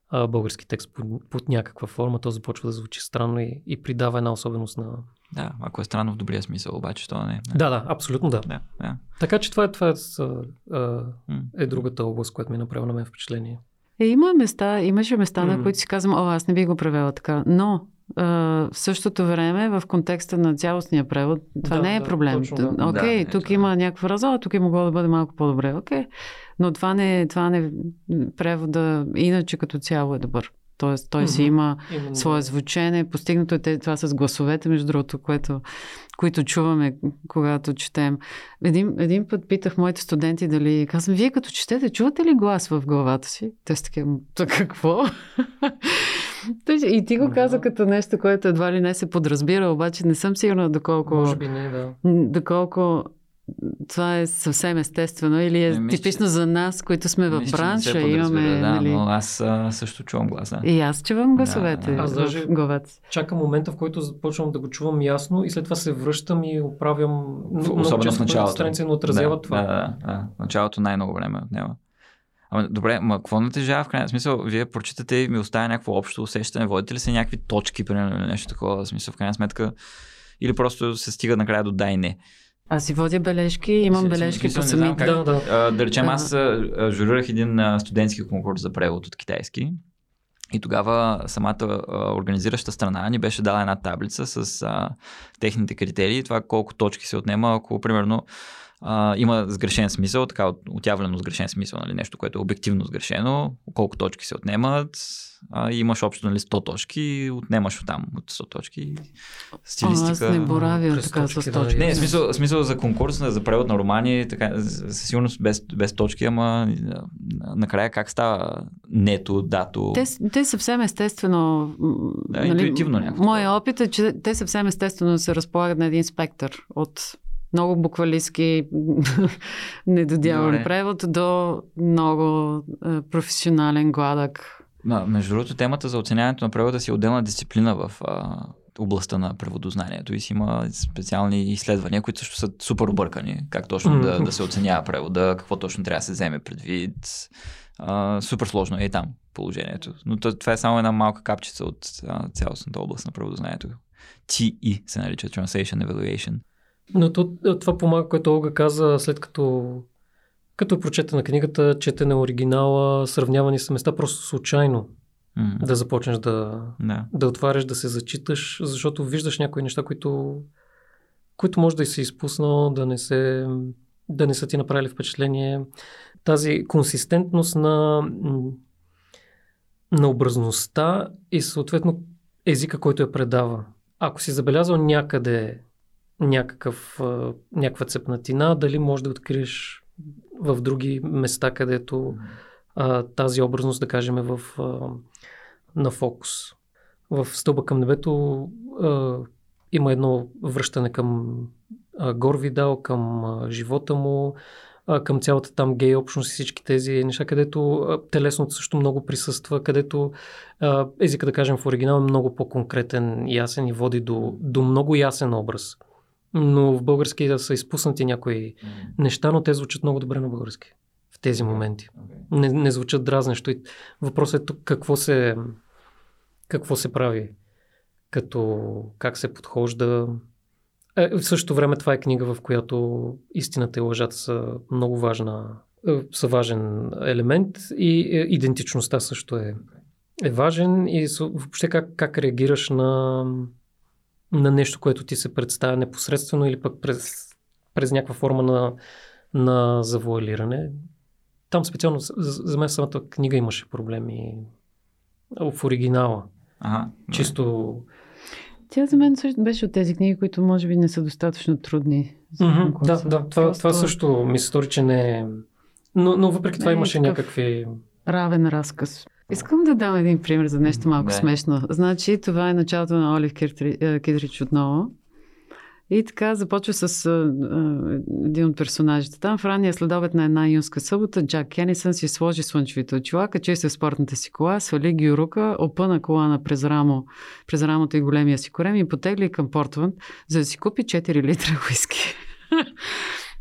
а, български текст под, под някаква форма, то започва да звучи странно и, и придава една особеност на, да, ако е странно в добрия смисъл, обаче то не е. Да, да, абсолютно да. да, да. Така че това е, това е, е, е другата област, която ми е направила на мен впечатление. Е, има места, имаше места, mm. на които си казвам, о, аз не би го превела така. Но в същото време, в контекста на цялостния превод, това да, не е да, проблем. Точно, да. Окей, да, тук е, има някаква разола, тук е могло да бъде малко по-добре. Окей. Но това не, това не превода, иначе като цяло е добър. Тоест, той mm-hmm. си има Именно. свое звучене. Постигнато е това с гласовете, между другото, което, които чуваме, когато четем. Един, един път питах моите студенти дали... Казвам, вие като четете, чувате ли глас в главата си? Те са така, какво? <laughs> И ти го каза като нещо, което едва ли не се подразбира, обаче не съм сигурна доколко... Може би не, да. Доколко това е съвсем естествено или е не, типично мисля, за нас, които сме в бранша. и имаме, да, нали... но аз а, също чувам гласа. И аз чувам гласовете. Да, аз даже главец. чакам момента, в който започвам да го чувам ясно и след това се връщам и оправям. Особено в началото. Страница не отразява да, това. Да, да, да. Началото най-много време отнема. Ама добре, ма какво натежава в крайна смисъл? Вие прочитате и ми оставя някакво общо усещане. Водите ли се някакви точки, примерно, нещо такова? В смисъл, в крайна сметка. Или просто се стига накрая до да и не. Аз си водя бележки, имам си, бележки по самите. Да, да. А, да речем, аз а, журирах един а, студентски конкурс за превод от китайски. И тогава самата а, организираща страна ни беше дала една таблица с а, техните критерии, това колко точки се отнема, ако примерно а, има сгрешен смисъл, така отявлено сгрешен смисъл, нали, нещо, което е обективно сгрешено, колко точки се отнемат, а, имаш общо нали, 100 точки и отнемаш от там от 100 точки. Стилистика. Аз не боравя така с точки. Не, смисъл, смисъл за конкурс, за превод на романи, така, със сигурност без, без точки, ама накрая как става нето, дато? Те, те съвсем естествено. Да, нали, интуитивно някакво. Моя опит е, че те съвсем естествено се разполагат на един спектър от много буквалистски <laughs> недодяван превод до много е, професионален гладък. Да, между другото, темата за оценяването на превода си е отделна дисциплина в а, областта на преводознанието и си има специални изследвания, които също са супер объркани, как точно mm-hmm. да, да се оценява превода, какво точно трябва да се вземе предвид. А, супер сложно е и там положението. Но това е само една малка капчица от а, цялостната област на преводознанието. TE се нарича Translation Evaluation. Но то, това помага, което Олга каза, след като като прочета на книгата, четене оригинала, сравняване с места, просто случайно mm. да започнеш да, yeah. да отваряш, да се зачиташ, защото виждаш някои неща, които, които може да и си изпуснал, да не, се, да не са ти направили впечатление. Тази консистентност на, на образността и съответно езика, който я предава. Ако си забелязал някъде някакъв, някаква цепнатина, дали може да откриеш в други места, където а, тази образност, да кажем, е в, а, на фокус. В стълба към небето а, има едно връщане към а, Гор към а, живота му, а, към цялата там гей общност и всички тези неща, където а, телесното също много присъства, където а, езика, да кажем, в оригинал е много по-конкретен, ясен и води до, до много ясен образ но в български да са изпуснати някои mm. неща, но те звучат много добре на български. в тези моменти. Не, не звучат дразнещо. И въпросът е тук какво се, какво се прави, като как се подхожда. Е, в същото време това е книга, в която истината и лъжата са много важна, е, са важен елемент и е, идентичността също е, е важен и въобще как, как реагираш на, на нещо, което ти се представя непосредствено или пък през, през някаква форма на, на завуалиране. Там специално за, за мен самата книга имаше проблеми в оригинала. Ага, Чисто... Тя за мен също беше от тези книги, които може би не са достатъчно трудни. За mm-hmm, да, да, това, това също ми се стори, че не е... Но, но въпреки това не, имаше някакви... Равен разказ. Искам да дам един пример за нещо малко Не. смешно. Значи, това е началото на Олив Китри- Китрич отново. И така започва с а, а, един от персонажите. Там в ранния следобед на една юнска събота Джак Кенисън си сложи слънчевите очила, качи се в спортната си кола, свали ги рука, опъна колана през, рамо, през рамото и големия си корем и потегли към Портван, за да си купи 4 литра <laughs> уиски.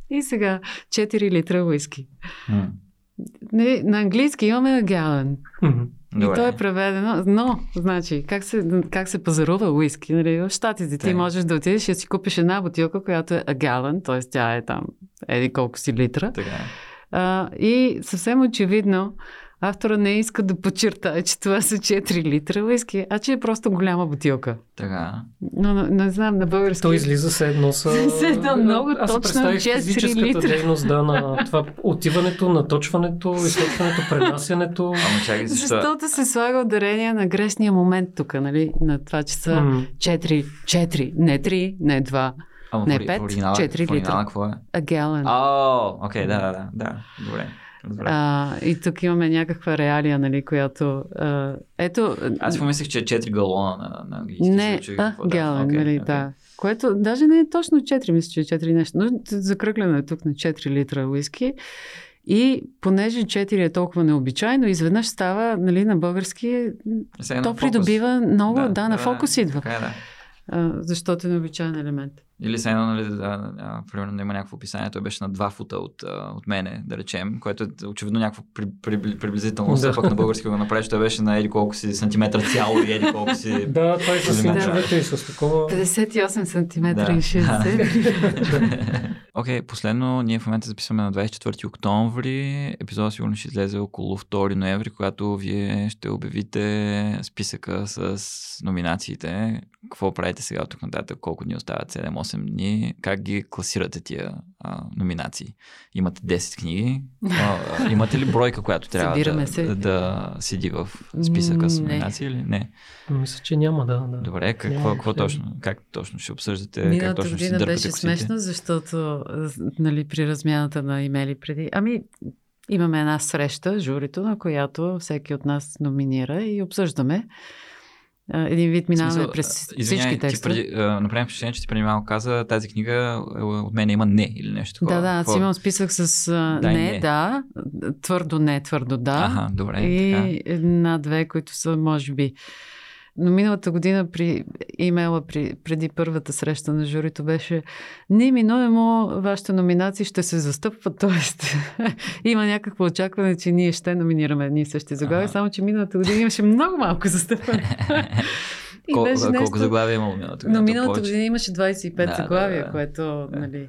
и сега 4 литра уиски. М. Не, на английски имаме гален. Mm-hmm. И то е преведено. Но, значи, как се, как се пазарува уиски? Нали? В Штатите ти можеш да отидеш и да си купиш една бутилка, която е a gallon, т.е. тя е там еди колко си литра. Така. е. А, и съвсем очевидно, автора не иска да подчертае, че това са 4 литра уиски, а че е просто голяма бутилка. Така. Но, но не знам, на български. То излиза се едно с... <laughs> Все едно много Аз точно представих 4 физическата литра. дейност, да, на това отиването, наточването, <laughs> източването, пренасянето. Ама чакай, защо? Защото се слага ударение на грешния момент тук, нали? На това, че са М. 4, 4, не 3, не 2, Ама Не, в ори- пет, в оригинала, четири в оригинала литра. какво е? a gallon. О, окей, да, да, да, да. Добре. Добре. А, и тук имаме някаква реалия, нали, която... А, ето... Аз помислих, че е 4 галона на, на английски. Не, а, какво да. нали, да. Което даже не е точно 4, мисля, че е 4 нещо. Но закръглено е тук на 4 литра уиски. И понеже 4 е толкова необичайно, изведнъж става, нали, на български, е- Все едно то придобива много, да, да на фокус идва, Така е, да. а, защото е необичайен елемент. Или се едно, нали, да, да, да, примерно да има някакво описание, той беше на 2 фута от, а, от мене, да речем, което е очевидно някакво при, при, приблизително, Да. пък на български го направиш, той беше на еди колко си сантиметра цяло и еди колко си... <laughs> Да, е с Да. инчовете и с такова. 58 см Да. и 60. <laughs> Окей, okay, последно, ние в момента записваме на 24 октомври. Епизодът сигурно ще излезе около 2 ноември, когато вие ще обявите списъка с номинациите. Какво правите сега от тук нататък? Колко дни остават? 7-8 дни? Как ги класирате тия а, номинации? Имате 10 книги. А, имате ли бройка, която трябва Събираме да, се. да, да седи в списъка с Не. номинации или не? Мисля, че няма, да. да. Добре, какво, Няма какво как. точно? Как точно ще обсъждате? как Миналата точно ще беше косите? смешно, защото нали, при размяната на имейли преди... Ами, имаме една среща, журито, на която всеки от нас номинира и обсъждаме. Един вид минаваме Смисъл, през а, извиняй, всички текстове. Направим впечатление, че ти преди малко каза, тази книга е, от мен има не или нещо такова. Да, да, аз Какво? имам списък с Да не, не. да, твърдо не, твърдо да. Аха, добре, и така. една-две, които са, може би. Но миналата година при имейла при, преди първата среща на журито беше неминуемо вашите номинации ще се застъпват, <laughs> т.е. има някакво очакване, че ние ще номинираме едни и същи заглави, Ага. само че миналата година имаше много малко застъпване. <laughs> И Кол, беше колко нещо- заглавия имало миналата година? Но миналата година имаше 25 Да, да, заглавия, да. което, Да. нали...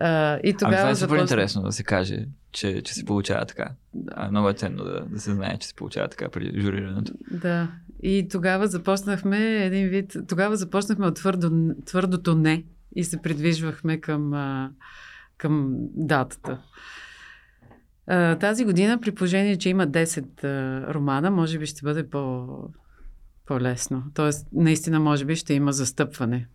А, и Ами това тогава е супер започна- интересно да се каже, че, че се получава така. А, много е ценно да, да се знае, че се получава така при журирането. Да. И тогава започнахме един вид. Тогава започнахме от твърдо, твърдото не и се придвижвахме към, към датата. Тази година, при положение, че има 10 а, романа, може би ще бъде по, по-лесно. Тоест, наистина, може би ще има застъпване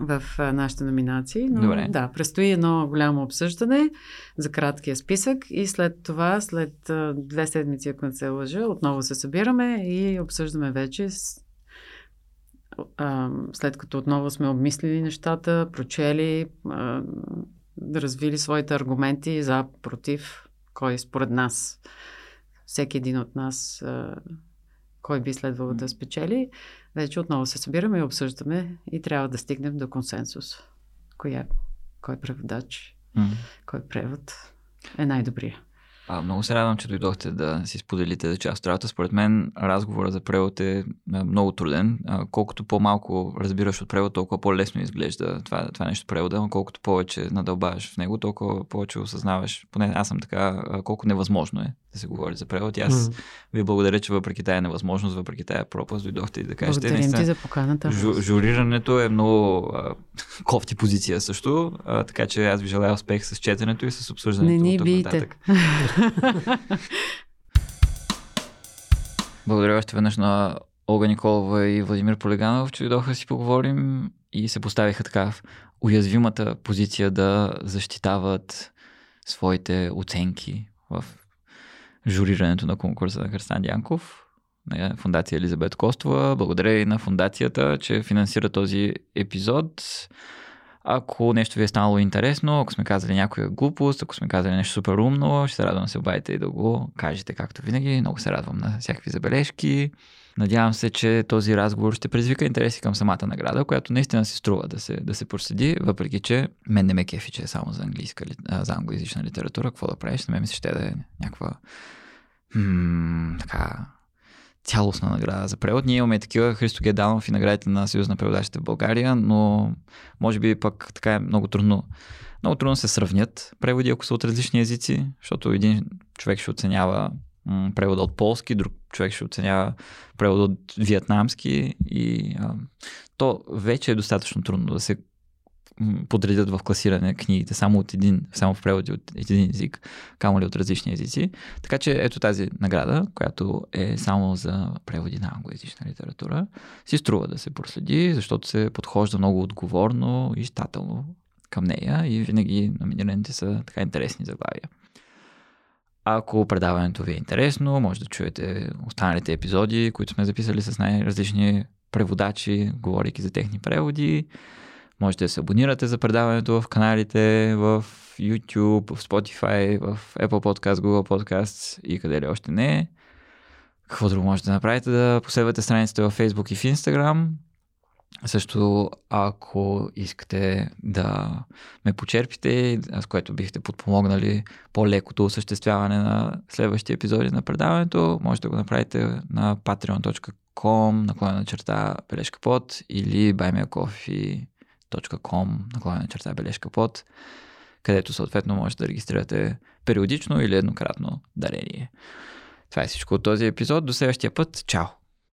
в нашите номинации. Но Добре. да, предстои едно голямо обсъждане за краткия списък и след това, след две седмици, ако не се лъжа, отново се събираме и обсъждаме вече с, а, след като отново сме обмислили нещата, прочели, а, развили своите аргументи за, против, кой според нас, всеки един от нас, а, кой би следвало да спечели, вече отново се събираме и обсъждаме и трябва да стигнем до консенсус. Коя, кой преводач, М. кой превод е най-добрия. А, много се радвам, че дойдохте да си споделите за част от работа. Според мен разговора за превод е много труден. Колкото по-малко разбираш от превод, толкова по-лесно изглежда това, това нещо превода, но колкото повече надълбаваш в него, толкова повече осъзнаваш. Поне аз съм така, колко невъзможно е да се говори за превод. И аз mm. ви благодаря, че въпреки тая невъзможност, въпреки тая пропаст, дойдохте и да кажете. Благодарим ти за поканата. Жу, журирането е много а, кофти позиция също, а, така че аз ви желая успех с четенето и с обсъждането. Не ни бийте. <laughs> <laughs> Благодаря още веднъж на Олга Николова и Владимир Полеганов, че дойдоха да си поговорим и се поставиха така в уязвимата позиция да защитават своите оценки в журирането на конкурса на Кръстан Дянков на фундация Елизабет Костова. Благодаря и на фундацията, че финансира този епизод. Ако нещо ви е станало интересно, ако сме казали някоя глупост, ако сме казали нещо супер умно, ще се радвам да се обадите и да го кажете както винаги. Много се радвам на всякакви забележки. Надявам се, че този разговор ще предизвика интереси към самата награда, която наистина се струва да се, да се проследи, въпреки че мен не ме кефи, че е само за, английска, за англоязична литература. Какво да правиш? На мен ми се ще да е някаква м- така цялостна награда за превод. Ние имаме такива Христо Геданов и наградите на Съюз на преводачите в България, но може би пък така е много трудно. Много трудно се сравнят преводи, ако са от различни езици, защото един човек ще оценява превода от полски, друг човек ще оценява превода от виетнамски и а, то вече е достатъчно трудно да се подредят в класиране книгите само от един, само в преводи от един език, камо ли от различни езици. Така че ето тази награда, която е само за преводи на англоязична литература, си струва да се проследи, защото се подхожда много отговорно и щателно към нея и винаги номинираните са така интересни заглавия. Ако предаването ви е интересно, може да чуете останалите епизоди, които сме записали с най-различни преводачи, говорейки за техни преводи. Можете да се абонирате за предаването в каналите, в YouTube, в Spotify, в Apple Podcast, Google Podcasts и къде ли още не. Какво друго можете да направите? Да последвате страниците в Facebook и в Instagram. Също, ако искате да ме почерпите, с което бихте подпомогнали по-лекото осъществяване на следващия епизоди на предаването, може да го направите на patreon.com, наклонена черта бележка под или buymeacoffee com наклонена черта бележка под, където съответно може да регистрирате периодично или еднократно дарение. Това е всичко от този епизод. До следващия път. Чао!